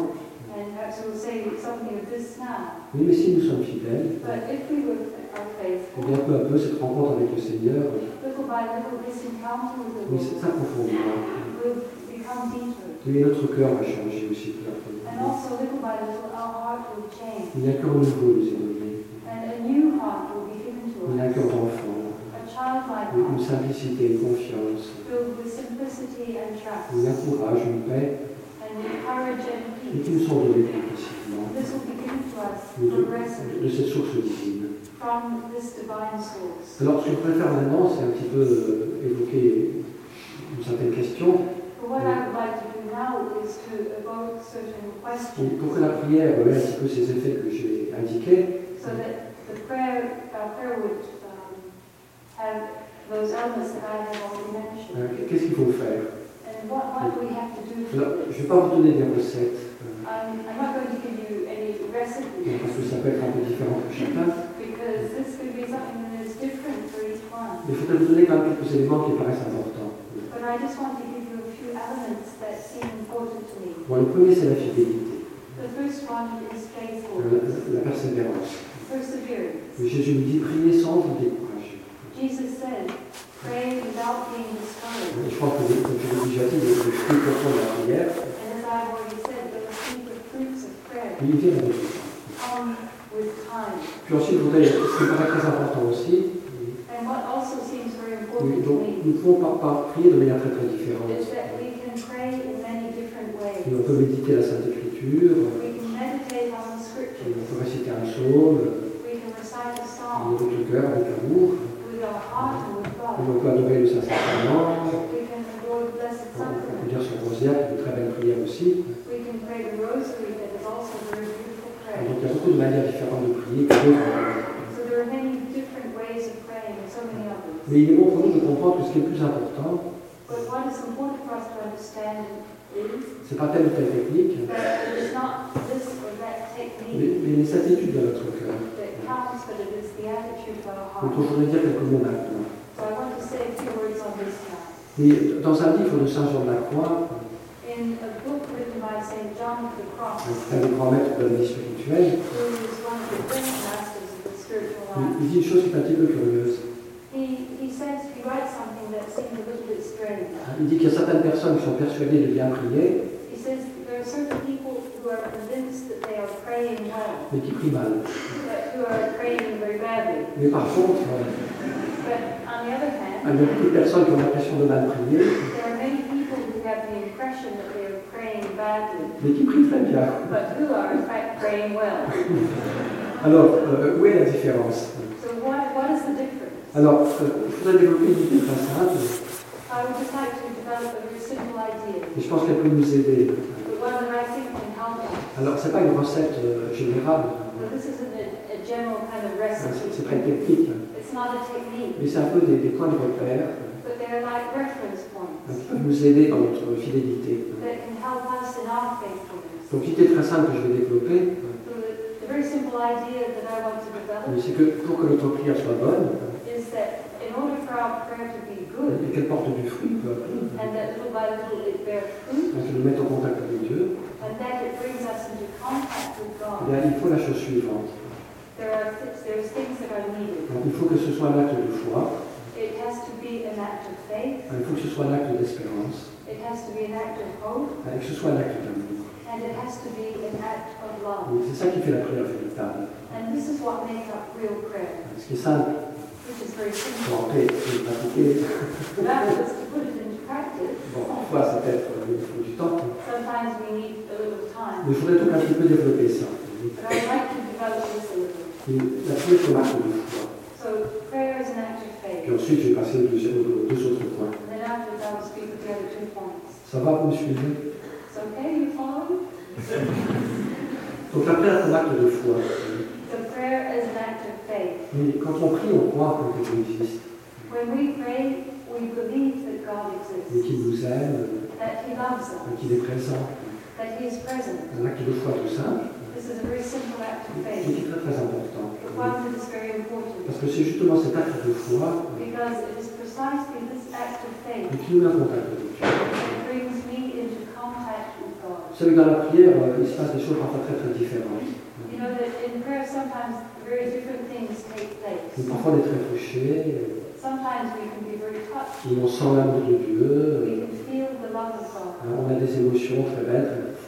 [SPEAKER 2] and perhaps we'll say something of this now.
[SPEAKER 1] Oui, mais si nous sommes fidèles,
[SPEAKER 2] faithful,
[SPEAKER 1] bien peu à peu, cette rencontre avec le Seigneur,
[SPEAKER 2] little by little, this encounter with the
[SPEAKER 1] oui, s'approfondira. et notre cœur va changer aussi peu à peu.
[SPEAKER 2] And also, little by little, our heart will change,
[SPEAKER 1] Il y a un cœur nouveau, nous est donné.
[SPEAKER 2] and a new heart will be given to
[SPEAKER 1] Il y a un cœur
[SPEAKER 2] us.
[SPEAKER 1] d'enfant,
[SPEAKER 2] A childlike
[SPEAKER 1] une simplicité, une confiance, un courage, une paix, et qui nous sont donnés progressivement de, cette source divine.
[SPEAKER 2] from this divine source.
[SPEAKER 1] Alors, ce que je voudrais faire maintenant, c'est un petit peu euh, évoquer une certaine question.
[SPEAKER 2] But what I would like to do now is to evoke certain
[SPEAKER 1] Et
[SPEAKER 2] questions.
[SPEAKER 1] Pour que la prière ait un petit peu ces effets que j'ai indiqués,
[SPEAKER 2] so that the prayer, our prayer would
[SPEAKER 1] qu'est-ce qu'il faut faire Je ne vais pas vous donner des recettes, euh,
[SPEAKER 2] Um, I'm not going to give you any
[SPEAKER 1] parce que ça peut être un peu différent pour chacun,
[SPEAKER 2] because this could be something that is different for each one.
[SPEAKER 1] mais il faudrait vous donner quand même quelques éléments qui paraissent importants.
[SPEAKER 2] But I just want to give you a few elements that seem important to me.
[SPEAKER 1] Bon, le premier, c'est la fidélité, euh, la, la persévérance. Jésus nous dit, priez sans vous décourager.
[SPEAKER 2] Jesus said, pray without being discouraged.
[SPEAKER 1] Et je crois que, comme je l'ai déjà dit, le le fruit profond de la prière,
[SPEAKER 2] And as I've already said, fruits of prayer come with time.
[SPEAKER 1] Puis ensuite, je voudrais, ce qui me paraît très important aussi,
[SPEAKER 2] And what also seems very
[SPEAKER 1] oui,
[SPEAKER 2] important to
[SPEAKER 1] donc,
[SPEAKER 2] me
[SPEAKER 1] nous pouvons pas, pas prier de manière très très différente.
[SPEAKER 2] is that we can pray in many different ways.
[SPEAKER 1] Et on peut méditer la Sainte Écriture,
[SPEAKER 2] We can meditate on the
[SPEAKER 1] on
[SPEAKER 2] scriptures.
[SPEAKER 1] peut réciter un psaume,
[SPEAKER 2] We can recite a
[SPEAKER 1] avec
[SPEAKER 2] psalm
[SPEAKER 1] le cœur, avec amour, on peut adorer le Saint-Sacrement, on peut dire son rosaire, qui est une très belle prière aussi. Donc il y a beaucoup de manières différentes de prier, que d'autres.
[SPEAKER 2] So there are many different ways of praying and so many others.
[SPEAKER 1] Mais il est bon pour nous de comprendre que ce qui est plus important, c'est pas telle ou telle technique, mais, mais les attitudes de notre cœur.
[SPEAKER 2] that counts, but it is the attitude of our
[SPEAKER 1] Donc je
[SPEAKER 2] heart.
[SPEAKER 1] voudrais dire quelques mots maintenant.
[SPEAKER 2] On.
[SPEAKER 1] Et dans un livre de Saint Jean de la Croix,
[SPEAKER 2] In a book written by St. John of the Cross,
[SPEAKER 1] un des grands maîtres de la vie spirituelle, il, dit une chose qui est un petit peu curieuse.
[SPEAKER 2] he, he says, he writes something that seems a little bit strange.
[SPEAKER 1] Il dit qu'il y a certaines personnes qui sont persuadées de bien prier, mais qui prient mal.
[SPEAKER 2] But who are praying very badly.
[SPEAKER 1] Mais par contre, euh,
[SPEAKER 2] But on the other hand,
[SPEAKER 1] il y a beaucoup de personnes qui ont l'impression de mal prier,
[SPEAKER 2] there are many people who have the impression that they are praying badly,
[SPEAKER 1] mais qui prient très bien.
[SPEAKER 2] but who are in fact praying well?
[SPEAKER 1] Alors, euh, où est la différence?
[SPEAKER 2] So what, what is the difference?
[SPEAKER 1] Alors, euh, je voudrais développer une idée très simple,
[SPEAKER 2] I would just like to develop a very simple idea,
[SPEAKER 1] et je pense qu'elle peut nous aider.
[SPEAKER 2] but one that I think can help us.
[SPEAKER 1] Alors, c'est pas une recette euh, générale,
[SPEAKER 2] But this isn't a, a general kind of
[SPEAKER 1] hein, c'est pas une technique, hein,
[SPEAKER 2] It's not a technique,
[SPEAKER 1] mais c'est un peu des, des points de repère hein,
[SPEAKER 2] points.
[SPEAKER 1] Qui peuvent nous aider dans notre fidélité. Donc, l'idée très simple que je vais développer,
[SPEAKER 2] So the, the very simple idea that I want to develop
[SPEAKER 1] c'est que pour que notre prière soit bonne,
[SPEAKER 2] is that in order for our prayer to be good,
[SPEAKER 1] et qu'elle porte du fruit, peu à peu, hein, qu'elle nous mette en contact avec Dieu,
[SPEAKER 2] and that it brings us into contact with
[SPEAKER 1] eh
[SPEAKER 2] God,
[SPEAKER 1] bien, il faut la chose suivante.
[SPEAKER 2] There are th- there's things that are needed.
[SPEAKER 1] Donc, il faut que ce soit un acte de foi,
[SPEAKER 2] It has to be an act of faith,
[SPEAKER 1] hein, il faut que ce soit un acte d'espérance,
[SPEAKER 2] it has to be an act of hope,
[SPEAKER 1] et que ce soit un acte d'amour.
[SPEAKER 2] and it has to be an act of love.
[SPEAKER 1] C'est ça qui fait la prière véritable.
[SPEAKER 2] And this is what makes up real prayer,
[SPEAKER 1] Ce qui est simple,
[SPEAKER 2] which is very simple. practice.
[SPEAKER 1] bon, parfois euh, il faut du temps,
[SPEAKER 2] Sometimes we need a little time.
[SPEAKER 1] mais je voudrais donc un petit peu développer ça.
[SPEAKER 2] But I'd like to develop this a little.
[SPEAKER 1] Et la prière est un acte de foi.
[SPEAKER 2] So prayer is an act of faith.
[SPEAKER 1] Puis ensuite, je vais passer aux deux, autres points. Ça va, vous me suivez? Donc la prière est un acte de foi. Mais quand on prie, on croit que Dieu existe, et qu'il nous aime, et qu'il est présent. Un acte de foi tout simple,
[SPEAKER 2] This is a very simple act of
[SPEAKER 1] mais
[SPEAKER 2] faith,
[SPEAKER 1] qui est très très important.
[SPEAKER 2] but very
[SPEAKER 1] Parce que c'est justement cet acte de foi
[SPEAKER 2] because it is precisely this act of faith
[SPEAKER 1] qui nous met en contact avec Dieu.
[SPEAKER 2] that brings me into contact with God.
[SPEAKER 1] Vous savez, dans la prière, euh, il se passe des choses parfois très très différentes.
[SPEAKER 2] You know that in prayer sometimes very different things take place.
[SPEAKER 1] Donc, parfois on est très touché,
[SPEAKER 2] Sometimes we can be very touched.
[SPEAKER 1] et on sent l'amour de Dieu,
[SPEAKER 2] We can feel the love of God.
[SPEAKER 1] euh, on a des émotions très belles, très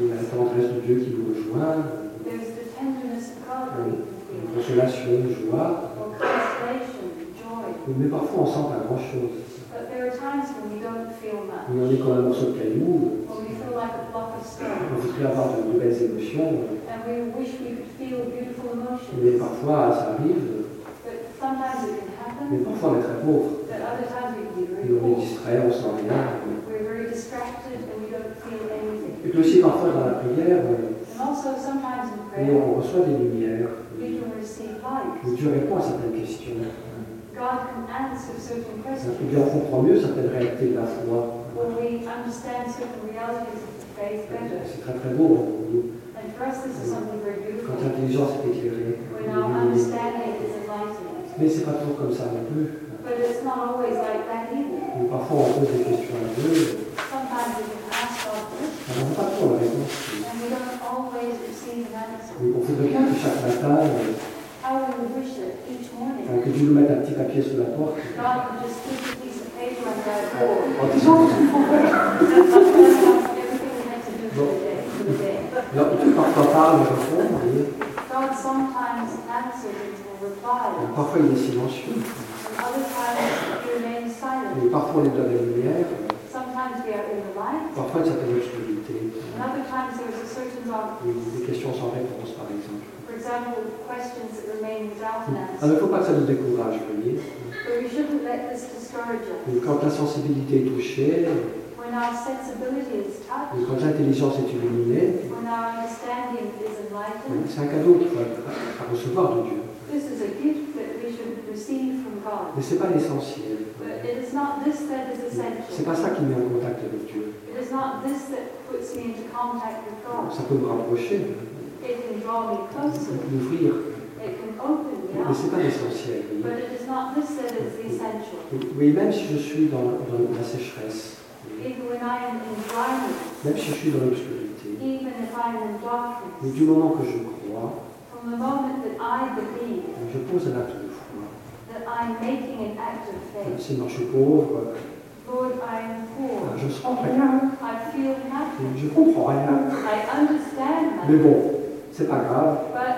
[SPEAKER 1] il y a la tendresse de Dieu qui nous rejoint, une consolation, une joie, mais parfois on sent pas grand-chose.
[SPEAKER 2] But there are times when we don't feel much.
[SPEAKER 1] Mais on est comme un morceau de caillou,
[SPEAKER 2] When we feel like a block of
[SPEAKER 1] on
[SPEAKER 2] stone.
[SPEAKER 1] voudrait avoir de, belles émotions,
[SPEAKER 2] And we wish we could feel beautiful
[SPEAKER 1] mais
[SPEAKER 2] emotions.
[SPEAKER 1] parfois ça arrive,
[SPEAKER 2] But sometimes it can
[SPEAKER 1] mais
[SPEAKER 2] happen.
[SPEAKER 1] parfois on est très pauvre. Et on est distrait, on sent rien.
[SPEAKER 2] We're very distracted and we don't feel anything.
[SPEAKER 1] Et puis aussi parfois dans la prière, euh,
[SPEAKER 2] And also sometimes in
[SPEAKER 1] et
[SPEAKER 2] prayer,
[SPEAKER 1] on reçoit des lumières.
[SPEAKER 2] we can receive light.
[SPEAKER 1] où Dieu répond à certaines questions.
[SPEAKER 2] God can answer certain
[SPEAKER 1] Et
[SPEAKER 2] questions.
[SPEAKER 1] bien on comprend mieux certaines réalités de la foi.
[SPEAKER 2] Or we understand certain realities of the faith better.
[SPEAKER 1] C'est très très beau. hein,
[SPEAKER 2] And for us, this is something very
[SPEAKER 1] Quand l'intelligence est éclairée.
[SPEAKER 2] When our understanding is enlightened.
[SPEAKER 1] Mais c'est pas toujours comme ça non plus.
[SPEAKER 2] But it's not always like that either.
[SPEAKER 1] Donc, parfois on pose des questions à Dieu,
[SPEAKER 2] We can ask
[SPEAKER 1] on n'a pas toujours la réponse.
[SPEAKER 2] and we don't always receive an answer.
[SPEAKER 1] On voudrait bien que chaque matin, euh,
[SPEAKER 2] How we would wish that each morning
[SPEAKER 1] que Dieu nous mette un petit papier sous la porte.
[SPEAKER 2] God would just stick a piece of paper under our door.
[SPEAKER 1] En disant ce qu'il faut faire.
[SPEAKER 2] Everything we had to do for the day. For the day.
[SPEAKER 1] Alors Dieu parfois parle et répond, et
[SPEAKER 2] God sometimes answers and will reply.
[SPEAKER 1] parfois il est silencieux.
[SPEAKER 2] And other times he remains silent.
[SPEAKER 1] Et parfois on est dans la lumière,
[SPEAKER 2] Sometimes we are in
[SPEAKER 1] parfois une certaine obscurité.
[SPEAKER 2] And other times there is a certain darkness.
[SPEAKER 1] Des questions sans réponse par exemple.
[SPEAKER 2] For example, questions that remain without an
[SPEAKER 1] Alors, il ne faut pas que ça nous décourage, vous voyez.
[SPEAKER 2] But we shouldn't let this discourage us.
[SPEAKER 1] Et quand la sensibilité est touchée,
[SPEAKER 2] When our sensibility is touched,
[SPEAKER 1] et quand l'intelligence est illuminée,
[SPEAKER 2] when our understanding is enlightened,
[SPEAKER 1] c'est un cadeau qu'il faut à recevoir de Dieu.
[SPEAKER 2] This is a gift that we should receive from God.
[SPEAKER 1] Mais ce n'est pas l'essentiel.
[SPEAKER 2] But it is not this that is
[SPEAKER 1] C'est
[SPEAKER 2] essential.
[SPEAKER 1] pas ça qui me met en contact avec Dieu.
[SPEAKER 2] It is not this that puts me into contact with God.
[SPEAKER 1] Ça peut me rapprocher,
[SPEAKER 2] It can draw me closer.
[SPEAKER 1] m'ouvrir,
[SPEAKER 2] It can open me
[SPEAKER 1] mais
[SPEAKER 2] up.
[SPEAKER 1] ce n'est pas l'essentiel. vous
[SPEAKER 2] But
[SPEAKER 1] voyez.
[SPEAKER 2] it is not this that is the essential.
[SPEAKER 1] Oui, même si je suis dans, dans la sécheresse,
[SPEAKER 2] Even when I am in dryness,
[SPEAKER 1] même si je suis dans l'obscurité,
[SPEAKER 2] even if I am in
[SPEAKER 1] mais du moment que je crois,
[SPEAKER 2] from the moment that I believe
[SPEAKER 1] je pose un acte de foi.
[SPEAKER 2] that I'm making an act of faith,
[SPEAKER 1] Seigneur, je suis pauvre,
[SPEAKER 2] Lord, I am poor.
[SPEAKER 1] je sens rien,
[SPEAKER 2] I feel nothing.
[SPEAKER 1] je comprends rien.
[SPEAKER 2] I understand
[SPEAKER 1] Mais
[SPEAKER 2] that.
[SPEAKER 1] bon, c'est pas grave,
[SPEAKER 2] But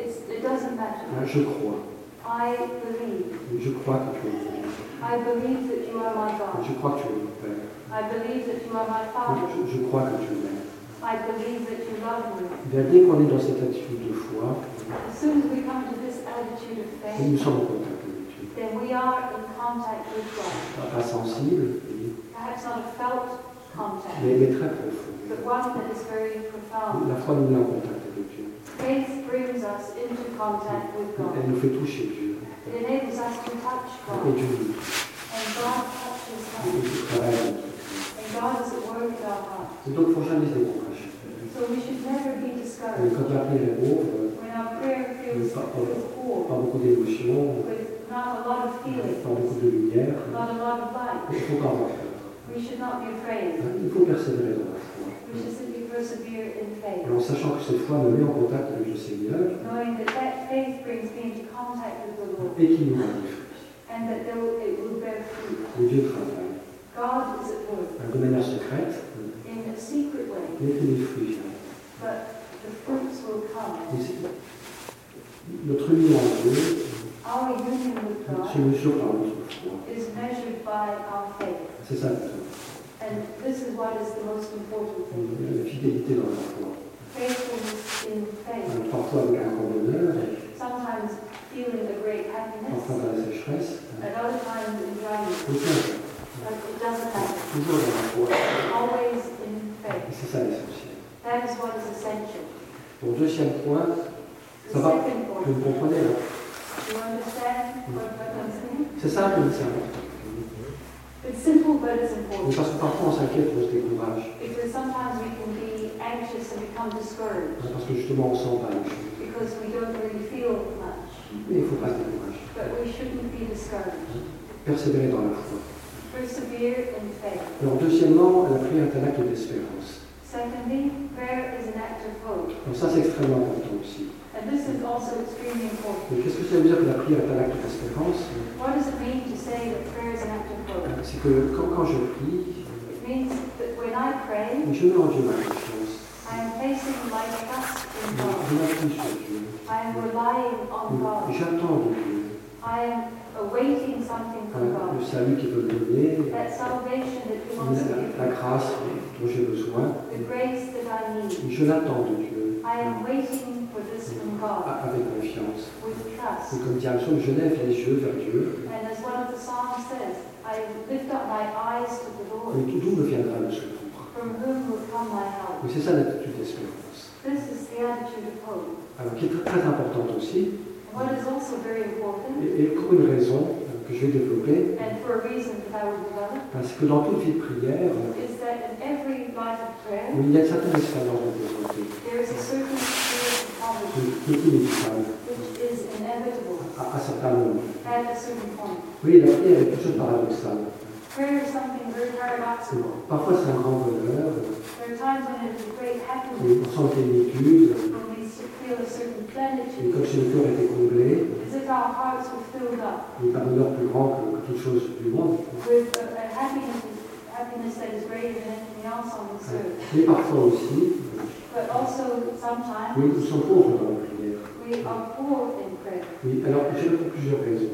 [SPEAKER 2] it's, it doesn't matter.
[SPEAKER 1] je crois.
[SPEAKER 2] I believe.
[SPEAKER 1] Je crois que tu es mon Dieu.
[SPEAKER 2] I believe that you are my God.
[SPEAKER 1] Je crois que tu es mon Père.
[SPEAKER 2] I believe that you are my Father.
[SPEAKER 1] Je, je crois que tu m'aimes.
[SPEAKER 2] I believe that you love me.
[SPEAKER 1] Bien, dès qu'on est dans cette attitude de foi,
[SPEAKER 2] As soon as we come to this attitude of
[SPEAKER 1] nous
[SPEAKER 2] faith,
[SPEAKER 1] sommes en contact avec Dieu.
[SPEAKER 2] then we are in contact with God.
[SPEAKER 1] Pas, sensible, oui,
[SPEAKER 2] Perhaps not a felt contact,
[SPEAKER 1] mais, mais très profond.
[SPEAKER 2] but one that is very profound.
[SPEAKER 1] La foi nous met en contact avec Dieu.
[SPEAKER 2] Faith brings us into contact with God.
[SPEAKER 1] Elle nous fait toucher Dieu.
[SPEAKER 2] It enables us to touch
[SPEAKER 1] Et
[SPEAKER 2] God.
[SPEAKER 1] Dieu nous touche.
[SPEAKER 2] And God touches
[SPEAKER 1] Et. Et donc, il ne faut jamais se décourager.
[SPEAKER 2] So we should never be discouraged
[SPEAKER 1] Quand la prière est pauvre,
[SPEAKER 2] when our prayer feels, feels poor,
[SPEAKER 1] pas beaucoup d'émotions,
[SPEAKER 2] with not a lot of feeling,
[SPEAKER 1] pas beaucoup de lumière,
[SPEAKER 2] not a lot of light.
[SPEAKER 1] il faut pas avoir peur.
[SPEAKER 2] We should not be afraid.
[SPEAKER 1] Il faut persévérer dans la foi.
[SPEAKER 2] We should simply persevere in
[SPEAKER 1] Et
[SPEAKER 2] faith,
[SPEAKER 1] en sachant que cette foi me met en contact avec le Seigneur
[SPEAKER 2] knowing that that faith brings me into contact with the Lord
[SPEAKER 1] et qu'il nous des fruits.
[SPEAKER 2] and that there will, it will bear fruit.
[SPEAKER 1] Et Dieu travaille.
[SPEAKER 2] God is at work
[SPEAKER 1] De manière secrète,
[SPEAKER 2] in a secret way,
[SPEAKER 1] mais que les fruits viennent.
[SPEAKER 2] but the fruits will come.
[SPEAKER 1] Et c'est- Notre union en Dieu
[SPEAKER 2] Our union with
[SPEAKER 1] se
[SPEAKER 2] God
[SPEAKER 1] mesure par notre foi.
[SPEAKER 2] is measured by our faith.
[SPEAKER 1] C'est ça le plus
[SPEAKER 2] And this is what is the most important thing.
[SPEAKER 1] important. La fidélité dans la foi.
[SPEAKER 2] Faithfulness in faith.
[SPEAKER 1] Alors, parfois avec un grand bonheur,
[SPEAKER 2] Sometimes feeling a great happiness,
[SPEAKER 1] parfois dans la sécheresse,
[SPEAKER 2] at other times in dryness.
[SPEAKER 1] aucun.
[SPEAKER 2] But it doesn't matter.
[SPEAKER 1] Toujours dans la foi. C'est ça l'essentiel. Bon, deuxième point, Ça va vous comprenez là.
[SPEAKER 2] Saying?
[SPEAKER 1] C'est ça que c'est important.
[SPEAKER 2] It's simple, but it's
[SPEAKER 1] Mais
[SPEAKER 2] important.
[SPEAKER 1] parce que parfois on s'inquiète, on se décourage.
[SPEAKER 2] Because sometimes we can be anxious and become discouraged
[SPEAKER 1] Parce que justement on sent pas les choses.
[SPEAKER 2] because we don't really feel much.
[SPEAKER 1] Mais il ne faut pas se décourager.
[SPEAKER 2] But we shouldn't be discouraged.
[SPEAKER 1] Persévérer dans la foi.
[SPEAKER 2] Persevere in faith.
[SPEAKER 1] Alors deuxièmement, la prière est un acte d'espérance.
[SPEAKER 2] Secondly, prayer is an act of hope.
[SPEAKER 1] Donc ça c'est extrêmement important aussi.
[SPEAKER 2] And this is also extremely important.
[SPEAKER 1] Mais qu'est-ce que ça veut dire que la prière est un acte d'espérance
[SPEAKER 2] What does it mean to say that prayer is an act of hope?
[SPEAKER 1] C'est que quand, quand je prie,
[SPEAKER 2] It means that when I pray,
[SPEAKER 1] je mets en Dieu ma confiance.
[SPEAKER 2] I am placing my trust in God.
[SPEAKER 1] Je m'appuie sur Dieu.
[SPEAKER 2] I am relying on God.
[SPEAKER 1] J'attends de Dieu.
[SPEAKER 2] I am awaiting something from
[SPEAKER 1] Le salut qu'il veut me donner,
[SPEAKER 2] That salvation that He wants to
[SPEAKER 1] la,
[SPEAKER 2] give
[SPEAKER 1] la
[SPEAKER 2] me.
[SPEAKER 1] grâce dont j'ai besoin.
[SPEAKER 2] The grace that I need.
[SPEAKER 1] Je l'attends de Dieu
[SPEAKER 2] I am waiting for this from God
[SPEAKER 1] a- avec confiance.
[SPEAKER 2] with
[SPEAKER 1] Et comme dit un psaume, je lève les yeux vers Dieu.
[SPEAKER 2] And as one of the Psalms says, I lift up my eyes to the Lord,
[SPEAKER 1] Mais d'où me viendra le secours?
[SPEAKER 2] From whom will come my help?
[SPEAKER 1] Mais c'est ça l'attitude d'espérance.
[SPEAKER 2] This is the attitude of hope.
[SPEAKER 1] Alors, qui est très, très importante aussi,
[SPEAKER 2] And what is also very important,
[SPEAKER 1] et, et pour une raison euh, que je vais développer, parce que dans toute vie de prière,
[SPEAKER 2] is that in every life of prayer,
[SPEAKER 1] il y a une certaine expérience de pauvreté,
[SPEAKER 2] there is a certain spirit of poverty
[SPEAKER 1] qui est inévitable
[SPEAKER 2] which is inevitable
[SPEAKER 1] à,
[SPEAKER 2] a certain point.
[SPEAKER 1] Oui, la prière est quelque chose de paradoxal. Parfois, c'est un grand bonheur,
[SPEAKER 2] There are times when it is a great
[SPEAKER 1] et
[SPEAKER 2] happiness,
[SPEAKER 1] on sent une plénitude, et
[SPEAKER 2] plenitude,
[SPEAKER 1] comme si le cœur était comblé,
[SPEAKER 2] as if our hearts were filled up
[SPEAKER 1] il n'y a pas bonheur plus grand que, toute chose du monde.
[SPEAKER 2] with a, a happiness, happiness that is greater than anything else on this earth.
[SPEAKER 1] Mais parfois aussi,
[SPEAKER 2] But also sometimes
[SPEAKER 1] oui, nous sommes pauvres dans la prière.
[SPEAKER 2] we are poor in prayer.
[SPEAKER 1] Oui, alors je pour plusieurs raisons.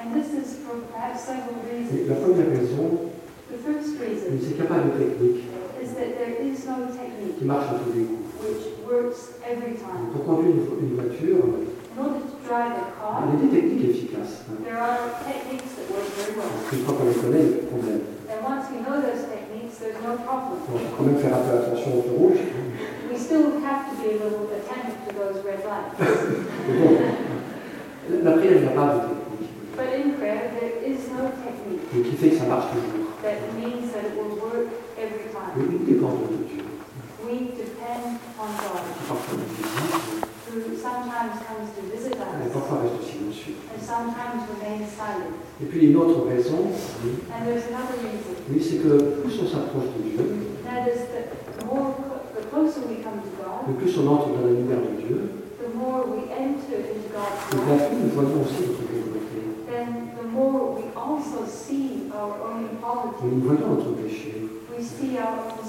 [SPEAKER 2] And this is for perhaps several
[SPEAKER 1] Et
[SPEAKER 2] reasons.
[SPEAKER 1] la première raison,
[SPEAKER 2] The first reason
[SPEAKER 1] c'est qu'il n'y a pas de technique
[SPEAKER 2] is that there is no technique
[SPEAKER 1] qui marche à tous les coups.
[SPEAKER 2] Which works every time.
[SPEAKER 1] Pour conduire une, une voiture,
[SPEAKER 2] In order to drive a
[SPEAKER 1] il
[SPEAKER 2] car,
[SPEAKER 1] y a des techniques efficaces. hein.
[SPEAKER 2] there are techniques that work very well.
[SPEAKER 1] Une fois qu'on les connaît, il n'y a pas de problème.
[SPEAKER 2] And once we know those techniques, there's no problem.
[SPEAKER 1] Bon, il faut quand même faire un peu attention au feu rouge.
[SPEAKER 2] We still have to be a little attentive to those red lights.
[SPEAKER 1] Mais bon, la prière, il n'y a pas de technique.
[SPEAKER 2] But in prayer, there is no technique
[SPEAKER 1] Mais qui fait que ça marche toujours.
[SPEAKER 2] that means that it will work every time.
[SPEAKER 1] Mais nous dépendons de Dieu.
[SPEAKER 2] We depend on God, who sometimes comes to visit us
[SPEAKER 1] parfois reste silencieux.
[SPEAKER 2] and sometimes remains silent.
[SPEAKER 1] Et puis une autre raison, oui,
[SPEAKER 2] And there's another reason.
[SPEAKER 1] oui, c'est que plus on s'approche de Dieu,
[SPEAKER 2] That is that the more, the closer we come to God,
[SPEAKER 1] le plus on entre dans la lumière de Dieu,
[SPEAKER 2] the more we enter into God's
[SPEAKER 1] et bien
[SPEAKER 2] life,
[SPEAKER 1] plus nous voyons aussi notre pauvreté.
[SPEAKER 2] then the more we also see our own
[SPEAKER 1] Et
[SPEAKER 2] poverty.
[SPEAKER 1] nous voyons notre péché.
[SPEAKER 2] We see our own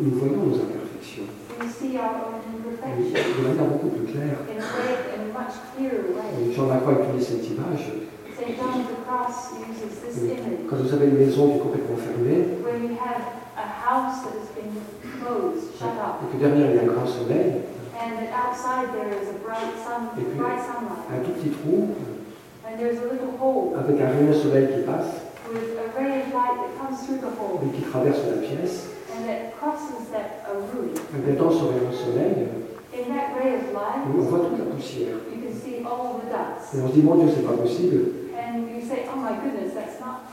[SPEAKER 1] Nous, nous voyons nos imperfections. De manière beaucoup plus claire. Et Jean Lacroix utilise cette image.
[SPEAKER 2] St. John of the Cross uses this image.
[SPEAKER 1] Quand vous avez une maison qui est complètement fermée,
[SPEAKER 2] When you have a house that has been closed, shut up,
[SPEAKER 1] et que derrière il y a un grand soleil,
[SPEAKER 2] and that outside there is a bright sun,
[SPEAKER 1] Et puis- un tout petit trou avec un rayon de soleil qui passe
[SPEAKER 2] with a ray of light that comes through the hole
[SPEAKER 1] et qui traverse la pièce.
[SPEAKER 2] and that crosses that a room.
[SPEAKER 1] Et bien dans ce rayon de soleil,
[SPEAKER 2] In that ray of light,
[SPEAKER 1] on voit toute la poussière.
[SPEAKER 2] you can see all the dust,
[SPEAKER 1] Et on se dit, mon Dieu, c'est pas possible.
[SPEAKER 2] and you say, "Oh my goodness, that's not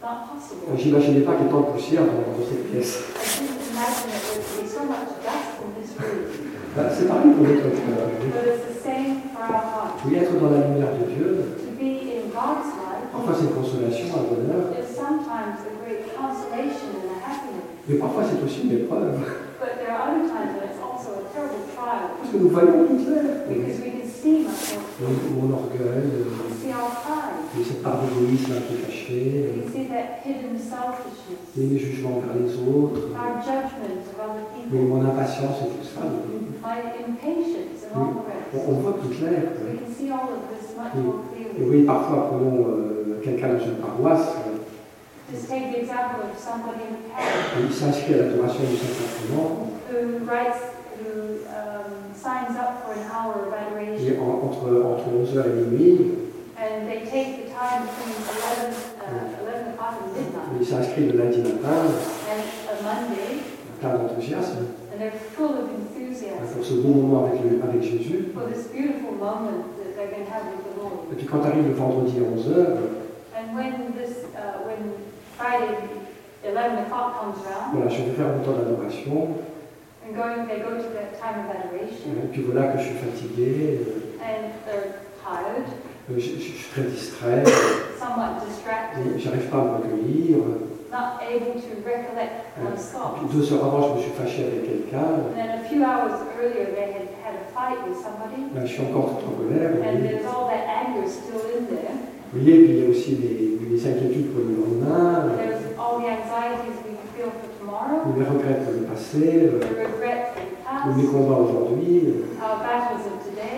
[SPEAKER 2] not possible."
[SPEAKER 1] J'imaginais pas qu'il y ait tant de poussière dans, cette pièce.
[SPEAKER 2] I didn't imagine it would be so much dust in this room,
[SPEAKER 1] Ben, c'est pareil pour notre cœur.
[SPEAKER 2] but it's the same for our heart.
[SPEAKER 1] Oui, être dans la lumière de Dieu,
[SPEAKER 2] To be in God's light
[SPEAKER 1] parfois c'est une consolation, un bonheur, mais parfois c'est aussi une épreuve.
[SPEAKER 2] but there are other times when it's also a terrible trial.
[SPEAKER 1] Parce que nous voyons tout Mon, mon orgueil, euh, et cette part d'égoïsme un peu cachée, et mes jugements envers les autres, mais mon impatience et tout ça. On, on voit tout clair. Et
[SPEAKER 2] clearly.
[SPEAKER 1] oui, parfois, prenons euh, quelqu'un dans une paroisse, euh,
[SPEAKER 2] Just take the example of somebody in the parish.
[SPEAKER 1] Il s'inscrit à l'adoration du Saint-Sacrement, et en- entre, entre 11h et minuit,
[SPEAKER 2] And they take the time between 11, uh, 11 o'clock and midnight
[SPEAKER 1] il s'inscrit le lundi matin,
[SPEAKER 2] and a Monday,
[SPEAKER 1] plein d'enthousiasme,
[SPEAKER 2] and they're full of enthusiasm
[SPEAKER 1] pour ce bon moment avec, le- avec Jésus.
[SPEAKER 2] for this beautiful moment that they're going to have with the Lord.
[SPEAKER 1] Et puis quand arrive le vendredi à 11h,
[SPEAKER 2] And when this, uh, when Friday, 11 o'clock comes around,
[SPEAKER 1] Voilà, je vais faire mon temps d'adoration.
[SPEAKER 2] And going, they go to their time of adoration,
[SPEAKER 1] Et puis voilà que je suis fatigué, euh,
[SPEAKER 2] and they're tired,
[SPEAKER 1] je, je- je suis très distrait,
[SPEAKER 2] somewhat distracted,
[SPEAKER 1] j'arrive pas à me recueillir.
[SPEAKER 2] not able to recollect
[SPEAKER 1] Puis
[SPEAKER 2] thoughts.
[SPEAKER 1] deux heures avant, je me suis fâché avec quelqu'un.
[SPEAKER 2] And then a few hours earlier, they had had a fight with somebody,
[SPEAKER 1] Là, je suis encore tout en colère. vous
[SPEAKER 2] and
[SPEAKER 1] voyez.
[SPEAKER 2] there's all that anger still in there.
[SPEAKER 1] Vous voyez, puis il y a aussi des, des inquiétudes pour le lendemain,
[SPEAKER 2] There's all the anxieties we feel for tomorrow,
[SPEAKER 1] mes regrets pour le passé,
[SPEAKER 2] the
[SPEAKER 1] ou
[SPEAKER 2] past,
[SPEAKER 1] combats aujourd'hui,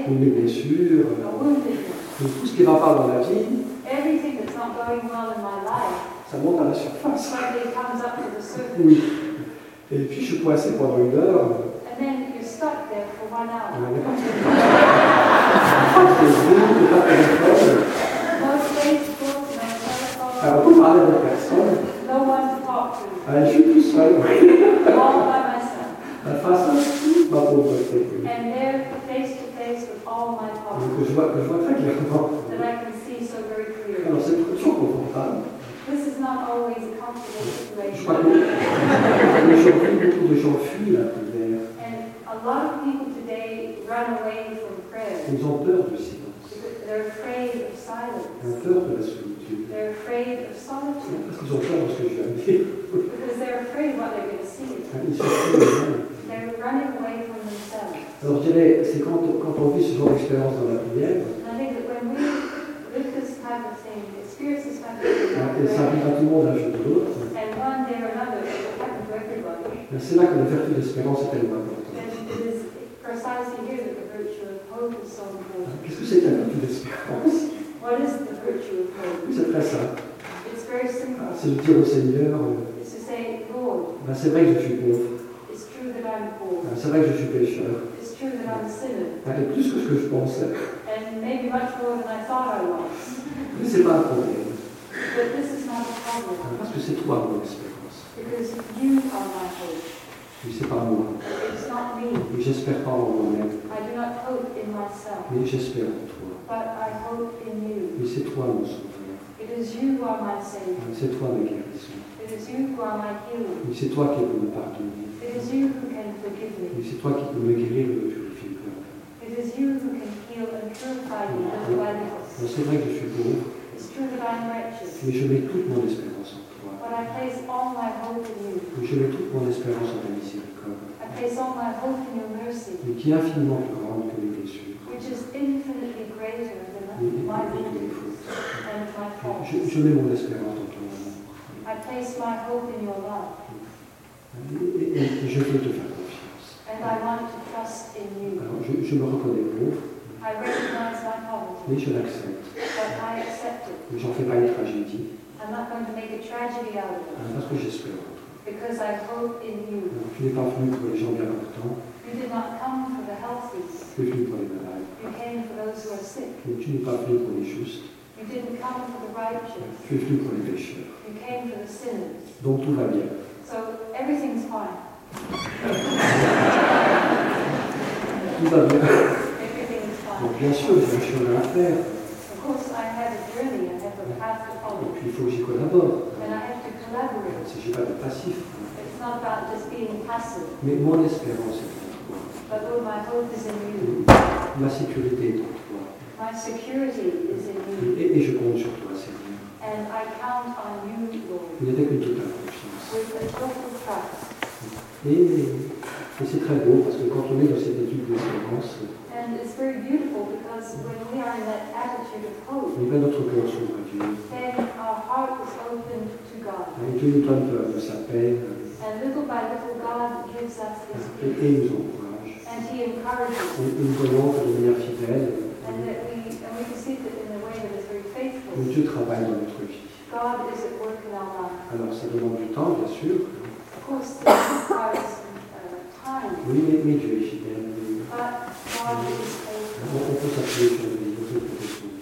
[SPEAKER 1] ou blessures, tout ce qui ne va pas dans la vie,
[SPEAKER 2] Everything that's not going well in my life
[SPEAKER 1] ça monte à la surface. Oui. Et puis je suis coincé pendant une heure.
[SPEAKER 2] and then you're stuck there for one
[SPEAKER 1] Il
[SPEAKER 2] hour.
[SPEAKER 1] n'y a pas de Facebook, pas de téléphone.
[SPEAKER 2] No Facebook, no telephone,
[SPEAKER 1] Alors, peut parler avec personne.
[SPEAKER 2] no one to talk to,
[SPEAKER 1] Ah, je suis tout seul.
[SPEAKER 2] all by myself.
[SPEAKER 1] La face à ma pauvreté.
[SPEAKER 2] And there, face to face with all my problems
[SPEAKER 1] je vois, que je vois très clairement.
[SPEAKER 2] that I can see so very
[SPEAKER 1] Alors,
[SPEAKER 2] clearly.
[SPEAKER 1] c'est toujours confortable.
[SPEAKER 2] This is not always a comfortable
[SPEAKER 1] Je crois
[SPEAKER 2] situation.
[SPEAKER 1] aujourd'hui, beaucoup de gens fuient la prière.
[SPEAKER 2] And a lot of people today run away from prayer
[SPEAKER 1] Ils ont peur du silence.
[SPEAKER 2] they're afraid of
[SPEAKER 1] Ils ont peur de la solitude.
[SPEAKER 2] They're afraid of solitude
[SPEAKER 1] Parce qu'ils ont peur de ce que je viens de dire.
[SPEAKER 2] because they're afraid of what they're going to see.
[SPEAKER 1] Alors je dirais, c'est quand, quand on vit ce genre d'expérience dans la prière, et ça arrive à tout le monde un jour ou l'autre, c'est là que la vertu d'espérance est tellement importante.
[SPEAKER 2] important.
[SPEAKER 1] Qu'est-ce que c'est la vertu d'espérance?
[SPEAKER 2] What is the virtue of hope?
[SPEAKER 1] C'est très simple.
[SPEAKER 2] It's very
[SPEAKER 1] Ah,
[SPEAKER 2] simple.
[SPEAKER 1] C'est de dire au Seigneur, euh, ben, c'est vrai que je suis pauvre, c'est vrai que je suis pécheur,
[SPEAKER 2] It's true that I'm a sinner.
[SPEAKER 1] Ben, et plus que ce que je pensais.
[SPEAKER 2] And maybe much more than I thought I was.
[SPEAKER 1] Mais c'est pas un problème,
[SPEAKER 2] But this is not a problem.
[SPEAKER 1] hein, parce que c'est toi mon espérance.
[SPEAKER 2] Because you are my hope.
[SPEAKER 1] Oui, c'est pas moi.
[SPEAKER 2] It's not me.
[SPEAKER 1] Oui, j'espère pas en moi-même,
[SPEAKER 2] I do not hope in myself,
[SPEAKER 1] mais j'espère en toi.
[SPEAKER 2] but I hope in you.
[SPEAKER 1] Oui, c'est toi mon sauveur.
[SPEAKER 2] It is you who are my Savior.
[SPEAKER 1] Hein, C'est toi ma guérison.
[SPEAKER 2] It is you who are my healer.
[SPEAKER 1] Oui, c'est toi qui peux me pardonner.
[SPEAKER 2] It is you who can forgive me.
[SPEAKER 1] Oui, c'est toi qui peux me guérir le purifier le cœur.
[SPEAKER 2] It is you who can heal and purify me little by
[SPEAKER 1] Bon,
[SPEAKER 2] little.
[SPEAKER 1] c'est vrai que je suis pauvre,
[SPEAKER 2] It's true that I'm wretched,
[SPEAKER 1] mais je mets toute mon espérance en toi.
[SPEAKER 2] but I place all my hope in you.
[SPEAKER 1] Oui, je mets toute mon espérance en ta miséricorde,
[SPEAKER 2] I place all my hope in your mercy,
[SPEAKER 1] mais qui est infiniment plus grande que les blessures. Je, je mets mon espérance ton amour.
[SPEAKER 2] I place my hope in your love,
[SPEAKER 1] Et, et- et je veux te faire confiance.
[SPEAKER 2] and I want to trust in you.
[SPEAKER 1] Alors, je, je me reconnais pauvre,
[SPEAKER 2] I recognize my poverty,
[SPEAKER 1] mais je l'accepte.
[SPEAKER 2] but I accept it.
[SPEAKER 1] Mais j'en fais pas une tragédie,
[SPEAKER 2] I'm not going to make a tragedy out of it,
[SPEAKER 1] hein, parce que j'espère en toi.
[SPEAKER 2] because I hope in you.
[SPEAKER 1] Alors, tu n'es pas venu pour les gens bien portants,
[SPEAKER 2] You did not come for the healthy,
[SPEAKER 1] tu es venu pour les malades.
[SPEAKER 2] you came for those who are sick.
[SPEAKER 1] Mais tu n'es pas venu pour les justes,
[SPEAKER 2] You didn't come for the righteous,
[SPEAKER 1] tu es venu pour les pécheurs.
[SPEAKER 2] You came for the sinners.
[SPEAKER 1] Donc tout va bien.
[SPEAKER 2] So everything's fine.
[SPEAKER 1] Tout va bien.
[SPEAKER 2] Everything is
[SPEAKER 1] Donc
[SPEAKER 2] fine.
[SPEAKER 1] bien sûr, j'ai un chemin à faire.
[SPEAKER 2] Of course, I have a journey, I have a path to
[SPEAKER 1] Et
[SPEAKER 2] follow,
[SPEAKER 1] puis il faut que j'y collabore.
[SPEAKER 2] and I have to
[SPEAKER 1] Il ne
[SPEAKER 2] collaborate.
[SPEAKER 1] s'agit pas de passif.
[SPEAKER 2] It's not about just being passive,
[SPEAKER 1] Mais mon espérance est en toi.
[SPEAKER 2] but Lord, my hope is in you.
[SPEAKER 1] Ma sécurité est en toi.
[SPEAKER 2] My security is in you,
[SPEAKER 1] Et, et je compte sur toi.
[SPEAKER 2] And I count on you, Lord,
[SPEAKER 1] Il n'y a qu'une totale confiance.
[SPEAKER 2] with a total trust.
[SPEAKER 1] Et, et c'est très beau parce que quand on est dans cette étude d'espérance,
[SPEAKER 2] And it's very beautiful because when we are in that attitude of hope,
[SPEAKER 1] on met notre cœur s'ouvre à Dieu.
[SPEAKER 2] then our heart is open to God.
[SPEAKER 1] Et Dieu nous donne de, de sa paix euh,
[SPEAKER 2] And little by little, God gives us His
[SPEAKER 1] et,
[SPEAKER 2] peace,
[SPEAKER 1] et nous encourage.
[SPEAKER 2] and He encourages
[SPEAKER 1] Et,
[SPEAKER 2] us.
[SPEAKER 1] et nous voyons que de manière fidèle,
[SPEAKER 2] And that we and we can see that in a way that is faithful.
[SPEAKER 1] Dieu travaille dans notre vie. Alors ça demande du temps, bien sûr.
[SPEAKER 2] Uh,
[SPEAKER 1] Oui, mais, mais Dieu est fidèle. On, peut s'appuyer sur lui, on peut compter sur lui.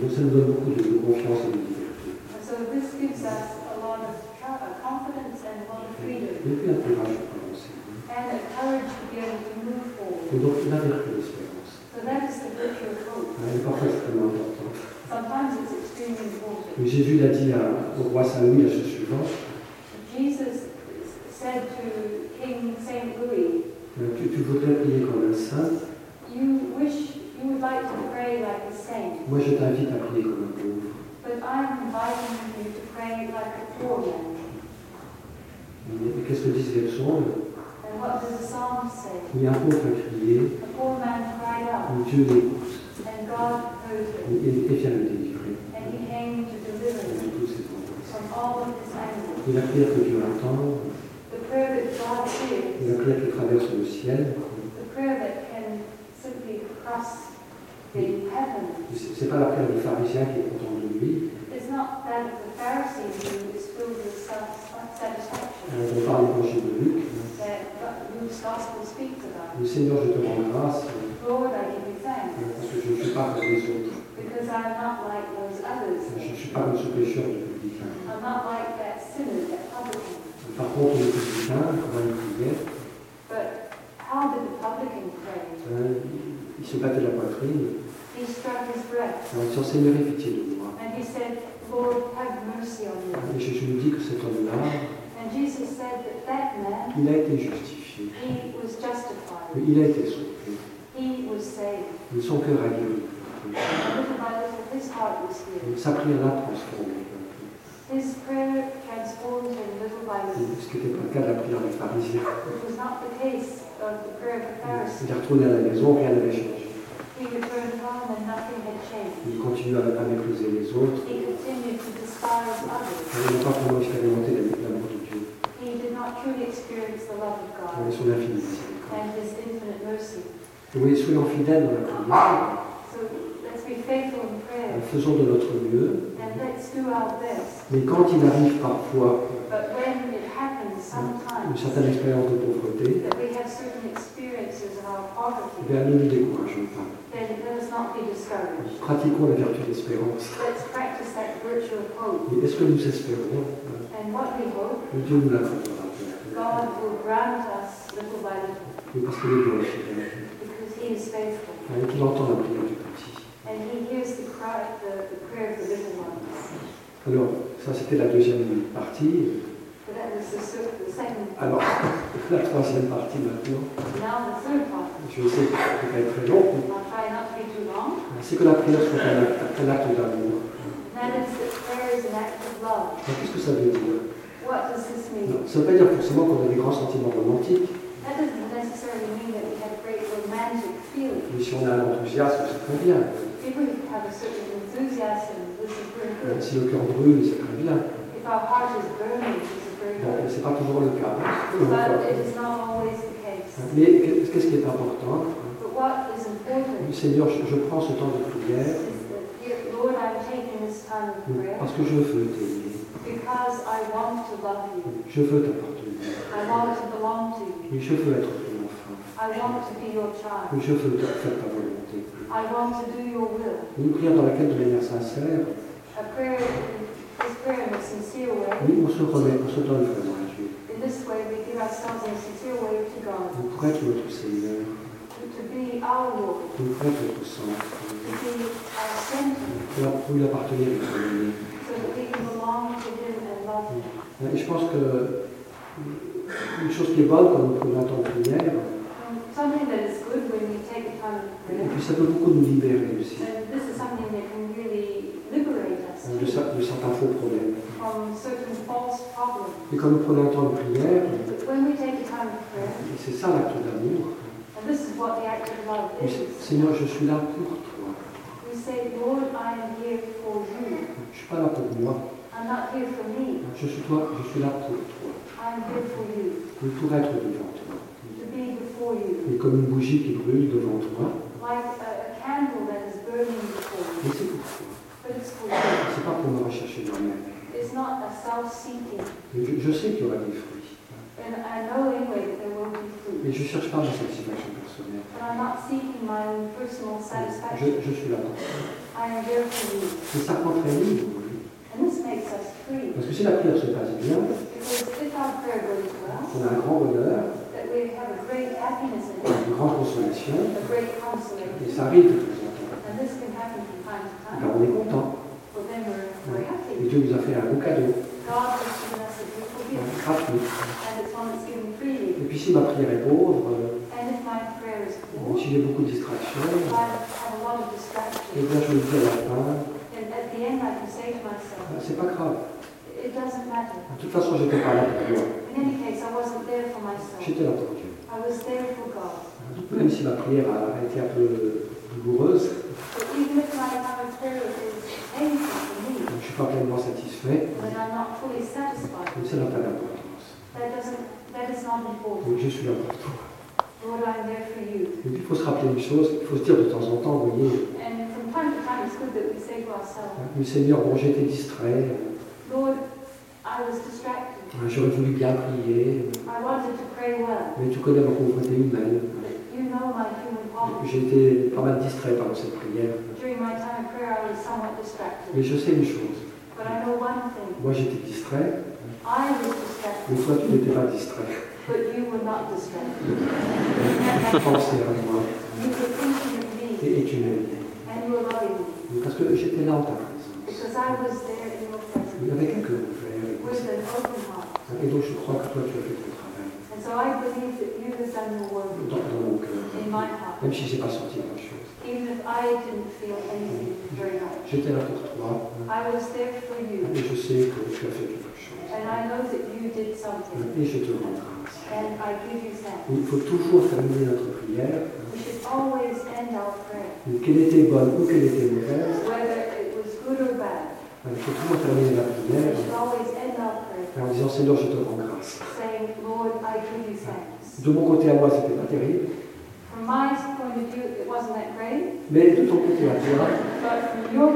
[SPEAKER 1] Donc ça nous donne beaucoup de, de confiance et de liberté.
[SPEAKER 2] Uh,
[SPEAKER 1] Et puis un courage pour avancer.
[SPEAKER 2] forward.
[SPEAKER 1] Et donc la vertu. Elle est parfois extrêmement importante. Mais Jésus l'a dit à- au roi Saint-Louis la chose suivante
[SPEAKER 2] Jesus said to King Saint Louis,
[SPEAKER 1] euh, tu, tu voudrais prier comme un saint,
[SPEAKER 2] You wish you would like to pray like a saint,
[SPEAKER 1] moi je t'invite à prier comme un pauvre.
[SPEAKER 2] but I'm inviting you to pray like a poor man.
[SPEAKER 1] Et qu'est-ce que disent les psaumes
[SPEAKER 2] And what does the psalm say?
[SPEAKER 1] Il y a un pauvre a crié,
[SPEAKER 2] A poor man cried out,
[SPEAKER 1] et Dieu l'écoute
[SPEAKER 2] and God
[SPEAKER 1] et, vient le délivrer
[SPEAKER 2] and he came to deliver
[SPEAKER 1] de
[SPEAKER 2] him
[SPEAKER 1] tous ses angoisses.
[SPEAKER 2] from all of his
[SPEAKER 1] la prière que Dieu entend,
[SPEAKER 2] The prayer that God
[SPEAKER 1] et
[SPEAKER 2] hears,
[SPEAKER 1] la prière qui traverse le ciel,
[SPEAKER 2] the prayer that can simply cross the heaven,
[SPEAKER 1] c'est c'est pas la prière du pharisien qui est content de lui.
[SPEAKER 2] is not that of the Pharisee who is filled with self-satisfaction,
[SPEAKER 1] Euh, on parle l'évangile de Luc.
[SPEAKER 2] that Luke's gospel speaks about.
[SPEAKER 1] Le Seigneur, je te rends grâce
[SPEAKER 2] Lord, I give you thanks,
[SPEAKER 1] parce que je ne suis pas comme les autres.
[SPEAKER 2] because I'm not like those others.
[SPEAKER 1] Je ne suis pas comme ce pécheur de publicain.
[SPEAKER 2] I'm not like that sinner, that publican.
[SPEAKER 1] Par contre, le publicain, comment il priait,
[SPEAKER 2] But how did the publican pray?
[SPEAKER 1] euh, il se battait la poitrine.
[SPEAKER 2] He struck his breast,
[SPEAKER 1] Alors, il dit, Seigneur, aie pitié de moi.
[SPEAKER 2] and he said, Lord, have mercy on me.
[SPEAKER 1] Et Jésus nous dit que cet homme-là,
[SPEAKER 2] And Jesus said that that man,
[SPEAKER 1] il a été justifié.
[SPEAKER 2] he was justified.
[SPEAKER 1] Il a été sauvé. Et son cœur a guéri. Sa prière l'a transformé.
[SPEAKER 2] His prayer transformed him little by little.
[SPEAKER 1] Ce qui n'était pas le cas de la prière des pharisiens. Il est retourné à la maison, rien n'avait changé. Il continue à, à mépriser les autres. Il n'a pas vraiment expérimenté l'amour de Dieu
[SPEAKER 2] He did not truly experience the love of
[SPEAKER 1] et son infinité. Oui, soyons fidèles dans la prière,
[SPEAKER 2] So let's be faithful in prayer
[SPEAKER 1] faisons de notre mieux.
[SPEAKER 2] and let's do our best.
[SPEAKER 1] Mais quand il arrive parfois une
[SPEAKER 2] sometimes
[SPEAKER 1] certaine expérience de pauvreté,
[SPEAKER 2] that we have certain experiences of our
[SPEAKER 1] eh ne nous décourageons pas.
[SPEAKER 2] then let us not be discouraged.
[SPEAKER 1] Pratiquons la vertu d'espérance.
[SPEAKER 2] Let's practice that virtue of hope.
[SPEAKER 1] Et est-ce que nous espérons
[SPEAKER 2] And what we hope,
[SPEAKER 1] que Dieu nous l'accordera
[SPEAKER 2] God will grant us little by little
[SPEAKER 1] Oui, parce qu'il est bon
[SPEAKER 2] He is faithful.
[SPEAKER 1] Et qu'il entend la prière du petit.
[SPEAKER 2] And He hears the cry, the, the prayer of the little ones.
[SPEAKER 1] Alors, ça c'était la deuxième partie.
[SPEAKER 2] But that was the, se- the second.
[SPEAKER 1] Alors, la troisième partie maintenant,
[SPEAKER 2] Now the third part.
[SPEAKER 1] je sais que ça ne peut pas être très long,
[SPEAKER 2] I'll try not to be too long.
[SPEAKER 1] c'est que la prière soit un acte, un acte d'amour.
[SPEAKER 2] And that is that prayer is an act of love.
[SPEAKER 1] Alors, Qu'est-ce que ça veut dire?
[SPEAKER 2] What does this mean?
[SPEAKER 1] Non, Ça ne veut pas dire forcément qu'on a des grands sentiments romantiques,
[SPEAKER 2] That doesn't necessarily mean that we have great romantic feelings.
[SPEAKER 1] mais si on a un enthousiasme, c'est très bien.
[SPEAKER 2] If we have a certain enthusiasm, this is very good.
[SPEAKER 1] Si le cœur brûle, c'est très bien.
[SPEAKER 2] If our heart is burning, this is very
[SPEAKER 1] Bon,
[SPEAKER 2] good.
[SPEAKER 1] ce n'est pas toujours le cas.
[SPEAKER 2] But it is not always the case.
[SPEAKER 1] Mais qu'est-ce qui est important
[SPEAKER 2] But what is important
[SPEAKER 1] Seigneur, je, je prends ce temps de prière
[SPEAKER 2] is that, dear Lord, I'm taking this time of prayer
[SPEAKER 1] parce que je veux t'aimer.
[SPEAKER 2] because I want to love you.
[SPEAKER 1] Je veux t'appartenir. Et je veux être ton enfant. Je veux faire ta volonté.
[SPEAKER 2] I want to do your will.
[SPEAKER 1] Une prière dans laquelle, de manière sincère, oui, on se remet, on se donne vraiment à Dieu.
[SPEAKER 2] In this way, we give ourselves in a sincere way to God,
[SPEAKER 1] Pour être notre Seigneur, être notre centre, lui appartenir et pour l'aimer.
[SPEAKER 2] so that we can belong to Him and love Him.
[SPEAKER 1] Et je pense que une chose qui est bonne quand nous prenons un temps de prière, et puis ça peut beaucoup nous libérer aussi de, cer- de certains faux problèmes. Et quand nous prenons un temps de prière, c'est ça l'acte d'amour, Seigneur, je suis là pour toi.
[SPEAKER 2] we say, Lord, I am here for you.
[SPEAKER 1] Je ne suis pas là pour moi.
[SPEAKER 2] I'm not here for me.
[SPEAKER 1] Je suis, toi, je suis là pour toi.
[SPEAKER 2] I'm here for you,
[SPEAKER 1] Oui, pour être devant toi.
[SPEAKER 2] to be before you.
[SPEAKER 1] Et comme une bougie qui brûle devant toi,
[SPEAKER 2] Like a, a candle that is burning before you.
[SPEAKER 1] mais c'est pour toi.
[SPEAKER 2] But it's for you.
[SPEAKER 1] C'est pas pour me rechercher moi-même.
[SPEAKER 2] It's not a self-seeking.
[SPEAKER 1] Je, je sais qu'il y aura des fruits.
[SPEAKER 2] And I know anyway that there will be
[SPEAKER 1] Mais je ne cherche pas ma satisfaction personnelle.
[SPEAKER 2] But I'm not seeking my own personal
[SPEAKER 1] Je,
[SPEAKER 2] satisfaction.
[SPEAKER 1] je suis là pour toi.
[SPEAKER 2] I am there for you.
[SPEAKER 1] Et ça très libre. Parce que si la prière se passe bien, on a un grand bonheur, une grande consolation, et ça arrive de temps en temps. Alors on est content.
[SPEAKER 2] Happy.
[SPEAKER 1] Dieu nous a fait un beau cadeau, gratuit. Et puis si ma prière est pauvre, si j'ai beaucoup de distractions, et
[SPEAKER 2] distractions,
[SPEAKER 1] bien je me dis à la fin,
[SPEAKER 2] then at the end I can say to myself,
[SPEAKER 1] ah, c'est pas grave.
[SPEAKER 2] it doesn't matter.
[SPEAKER 1] De toute façon, j'étais pas là pour moi.
[SPEAKER 2] In any case, I wasn't there for myself.
[SPEAKER 1] J'étais là pour Dieu.
[SPEAKER 2] I was there for God.
[SPEAKER 1] Même si ma prière a été un peu douloureuse,
[SPEAKER 2] But even if my, my prayer is painful for me,
[SPEAKER 1] je ne suis pas pleinement satisfait,
[SPEAKER 2] when I'm not fully satisfied,
[SPEAKER 1] mais ça n'a pas d'importance.
[SPEAKER 2] that doesn't, that is not important.
[SPEAKER 1] Donc je suis là pour toi.
[SPEAKER 2] Lord, I'm there for you?
[SPEAKER 1] Et puis il faut se rappeler une chose, il faut se dire de temps en temps, vous voyez,
[SPEAKER 2] from time to time, it's good that we say to ourselves,
[SPEAKER 1] mais Seigneur, bon, été distrait,
[SPEAKER 2] Lord, I was distracted.
[SPEAKER 1] j'aurais voulu bien prier,
[SPEAKER 2] I wanted to pray well,
[SPEAKER 1] mais tu connais ma pauvreté humaine.
[SPEAKER 2] but you know my human poverty.
[SPEAKER 1] J'ai été pas mal distrait par cette prière.
[SPEAKER 2] During my time of prayer, I was somewhat distracted.
[SPEAKER 1] Mais je sais une chose,
[SPEAKER 2] But I know one thing.
[SPEAKER 1] moi j'étais distrait,
[SPEAKER 2] I was distracted,
[SPEAKER 1] mais toi tu n'étais pas distrait.
[SPEAKER 2] but you were not distracted.
[SPEAKER 1] Tu pensais à moi
[SPEAKER 2] You were thinking of me,
[SPEAKER 1] et, et tu m'aimais.
[SPEAKER 2] You
[SPEAKER 1] Parce que j'étais là en ta présence.
[SPEAKER 2] because I was there in your presence,
[SPEAKER 1] Avec un cœur ouvert.
[SPEAKER 2] with an open heart.
[SPEAKER 1] Et donc je crois que toi tu as fait ton travail
[SPEAKER 2] And so I believe that you have done your work
[SPEAKER 1] dans, dans mon cœur.
[SPEAKER 2] in my heart,
[SPEAKER 1] Même si j'ai pas senti grand chose.
[SPEAKER 2] even if I didn't feel anything very much.
[SPEAKER 1] J'étais là pour toi.
[SPEAKER 2] I was there for you,
[SPEAKER 1] Et je sais que tu as fait quelque chose.
[SPEAKER 2] and I know that you did something,
[SPEAKER 1] Et je te rends Il faut toujours terminer notre prière, qu'elle était bonne ou qu'elle était mauvaise.
[SPEAKER 2] whether it was good or bad.
[SPEAKER 1] Il faut toujours terminer la
[SPEAKER 2] We
[SPEAKER 1] prière
[SPEAKER 2] should always end our prayer
[SPEAKER 1] en disant Seigneur, je te rends grâce. De mon côté à moi, c'était pas terrible,
[SPEAKER 2] From my point of view, it wasn't that great,
[SPEAKER 1] mais de ton côté à toi,
[SPEAKER 2] view,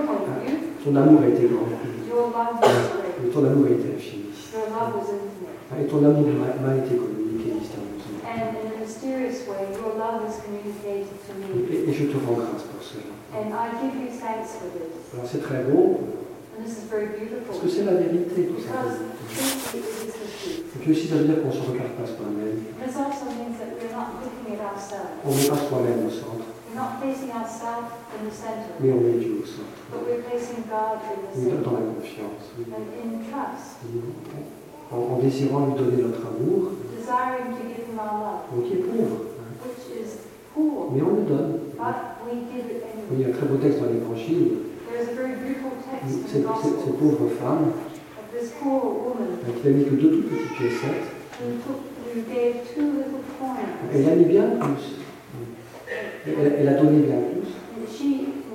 [SPEAKER 1] ton amour a été grand. Et ton amour a été infini.
[SPEAKER 2] Infinite.
[SPEAKER 1] Et ton amour m'a été communiqué Et, et je te rends grâce pour cela.
[SPEAKER 2] And I give you thanks for this.
[SPEAKER 1] Alors c'est très beau,
[SPEAKER 2] And this is very
[SPEAKER 1] parce
[SPEAKER 2] beautiful.
[SPEAKER 1] que c'est la vérité tout
[SPEAKER 2] Because
[SPEAKER 1] simplement.
[SPEAKER 2] truly it is the truth.
[SPEAKER 1] Et puis aussi ça veut dire qu'on ne se regarde pas soi-même.
[SPEAKER 2] This also means that we're not looking at ourselves.
[SPEAKER 1] On n'est pas soi-même au centre,
[SPEAKER 2] We're not placing ourselves in the center,
[SPEAKER 1] mais on met Dieu au centre.
[SPEAKER 2] but we're placing God in the
[SPEAKER 1] Nous
[SPEAKER 2] center.
[SPEAKER 1] dans la confiance. En, en désirant lui donner notre amour,
[SPEAKER 2] desiring to give Him our love,
[SPEAKER 1] donc qui est pauvre. hein. Mais on le donne. Il y a un très beau texte dans l'Évangile. Cette, cette- pauvre femme qui n'a mis que deux toutes petites piécettes,
[SPEAKER 2] coins.
[SPEAKER 1] elle a mis bien plus. Elle, elle a donné bien plus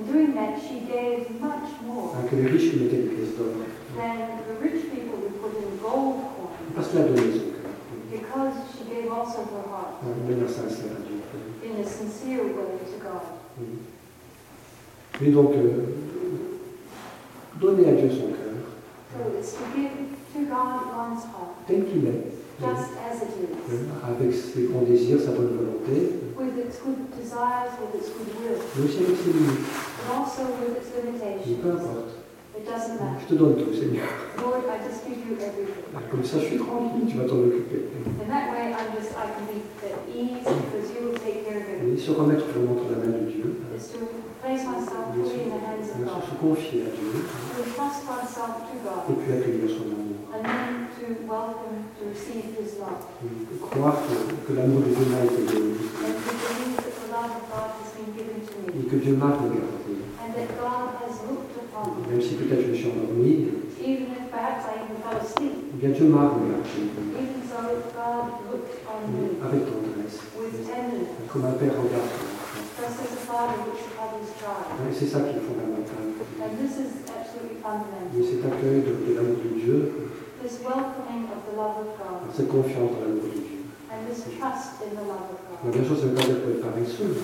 [SPEAKER 2] And she, in doing that, she gave much more
[SPEAKER 1] que les riches qui mettaient des pièces d'or.
[SPEAKER 2] than the rich people who put in gold coins,
[SPEAKER 1] Parce qu'elle a donné son cœur.
[SPEAKER 2] because she gave also her heart
[SPEAKER 1] De manière sincère à Dieu.
[SPEAKER 2] in a sincere way to God.
[SPEAKER 1] Mais donc, euh, donner à Dieu son cœur,
[SPEAKER 2] So it's to give to God one's heart,
[SPEAKER 1] tel qu'il est,
[SPEAKER 2] just as it is,
[SPEAKER 1] hein, avec ses bons désirs, sa bonne volonté,
[SPEAKER 2] with its good desires, with its good will,
[SPEAKER 1] mais aussi avec ses limites.
[SPEAKER 2] but also with its
[SPEAKER 1] Mais peu
[SPEAKER 2] limitations.
[SPEAKER 1] importe.
[SPEAKER 2] It doesn't matter.
[SPEAKER 1] Je te donne tout, Seigneur.
[SPEAKER 2] Lord, I just give you everything.
[SPEAKER 1] Comme ça, je suis tranquille, tu vas t'en occuper.
[SPEAKER 2] In that way, I'm just, I can be at ease because you will take care of everything.
[SPEAKER 1] Et se remettre vraiment entre la main de Dieu,
[SPEAKER 2] Is to place myself fully in the hands of
[SPEAKER 1] bien sûr,
[SPEAKER 2] God,
[SPEAKER 1] se confier à Dieu,
[SPEAKER 2] to trust oneself to
[SPEAKER 1] et
[SPEAKER 2] God,
[SPEAKER 1] puis accueillir son amour.
[SPEAKER 2] and then to welcome,
[SPEAKER 1] Et croire que, que l'amour de Dieu m'a été donné, et que Dieu m'a regardé. Même si peut-être je me suis endormi, eh bien Dieu m'a regardé avec tendresse, comme un père regarde. Et c'est ça qui est fondamental. Mais cet accueil de, de l'amour de Dieu,
[SPEAKER 2] This welcoming of the love of God
[SPEAKER 1] cette confiance dans l'amour de Dieu.
[SPEAKER 2] and this trust in the love of
[SPEAKER 1] Alors,
[SPEAKER 2] God.
[SPEAKER 1] bien sûr, ça ne veut pas dire pour être paresseux.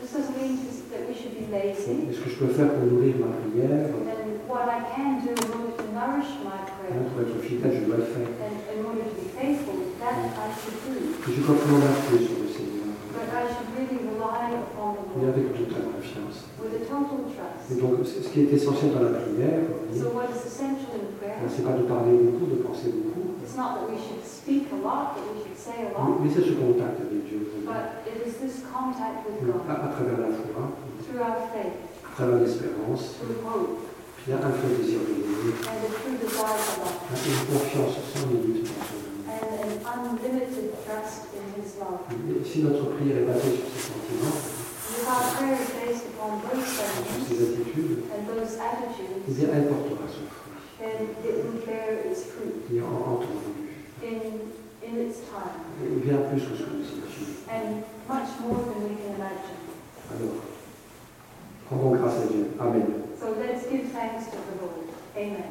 [SPEAKER 2] This doesn't mean to- that we should be lazy.
[SPEAKER 1] Et ce que je peux faire pour nourrir ma prière,
[SPEAKER 2] And what I can do in order to nourish my
[SPEAKER 1] hein,
[SPEAKER 2] prayer
[SPEAKER 1] pour être fidèle, je dois le faire.
[SPEAKER 2] and in order to be faithful, that I should do.
[SPEAKER 1] Et je dois vraiment m'appuyer sur le Seigneur.
[SPEAKER 2] But I should really rely upon the
[SPEAKER 1] Et
[SPEAKER 2] Lord
[SPEAKER 1] avec toute la confiance.
[SPEAKER 2] with a total
[SPEAKER 1] Et
[SPEAKER 2] trust.
[SPEAKER 1] donc, ce qui est essentiel dans la prière,
[SPEAKER 2] So what is essential in prayer?
[SPEAKER 1] ce n'est pas de parler beaucoup, de penser beaucoup,
[SPEAKER 2] It's not that we should speak a lot, that we should say a lot,
[SPEAKER 1] mais c'est ce contact avec Dieu.
[SPEAKER 2] but it is this contact with God.
[SPEAKER 1] À, à travers la foi,
[SPEAKER 2] through our faith,
[SPEAKER 1] à travers l'espérance,
[SPEAKER 2] through hope,
[SPEAKER 1] Il y a un vrai désir de l'aimer,
[SPEAKER 2] and a true desire for love,
[SPEAKER 1] une confiance sans limite dans son si notre prière est basée sur ces sentiments, sur
[SPEAKER 2] sentiments
[SPEAKER 1] ces attitudes,
[SPEAKER 2] and those
[SPEAKER 1] eh
[SPEAKER 2] attitudes,
[SPEAKER 1] bien, elle portera son fruit.
[SPEAKER 2] then it will bear its fruit
[SPEAKER 1] Et en, en temps voulu.
[SPEAKER 2] in, in its time,
[SPEAKER 1] Et bien plus que ce que nous imaginons.
[SPEAKER 2] and much more than we can imagine.
[SPEAKER 1] Alors, rendons grâce à Dieu. Amen.
[SPEAKER 2] So let's give thanks to the Lord. Amen.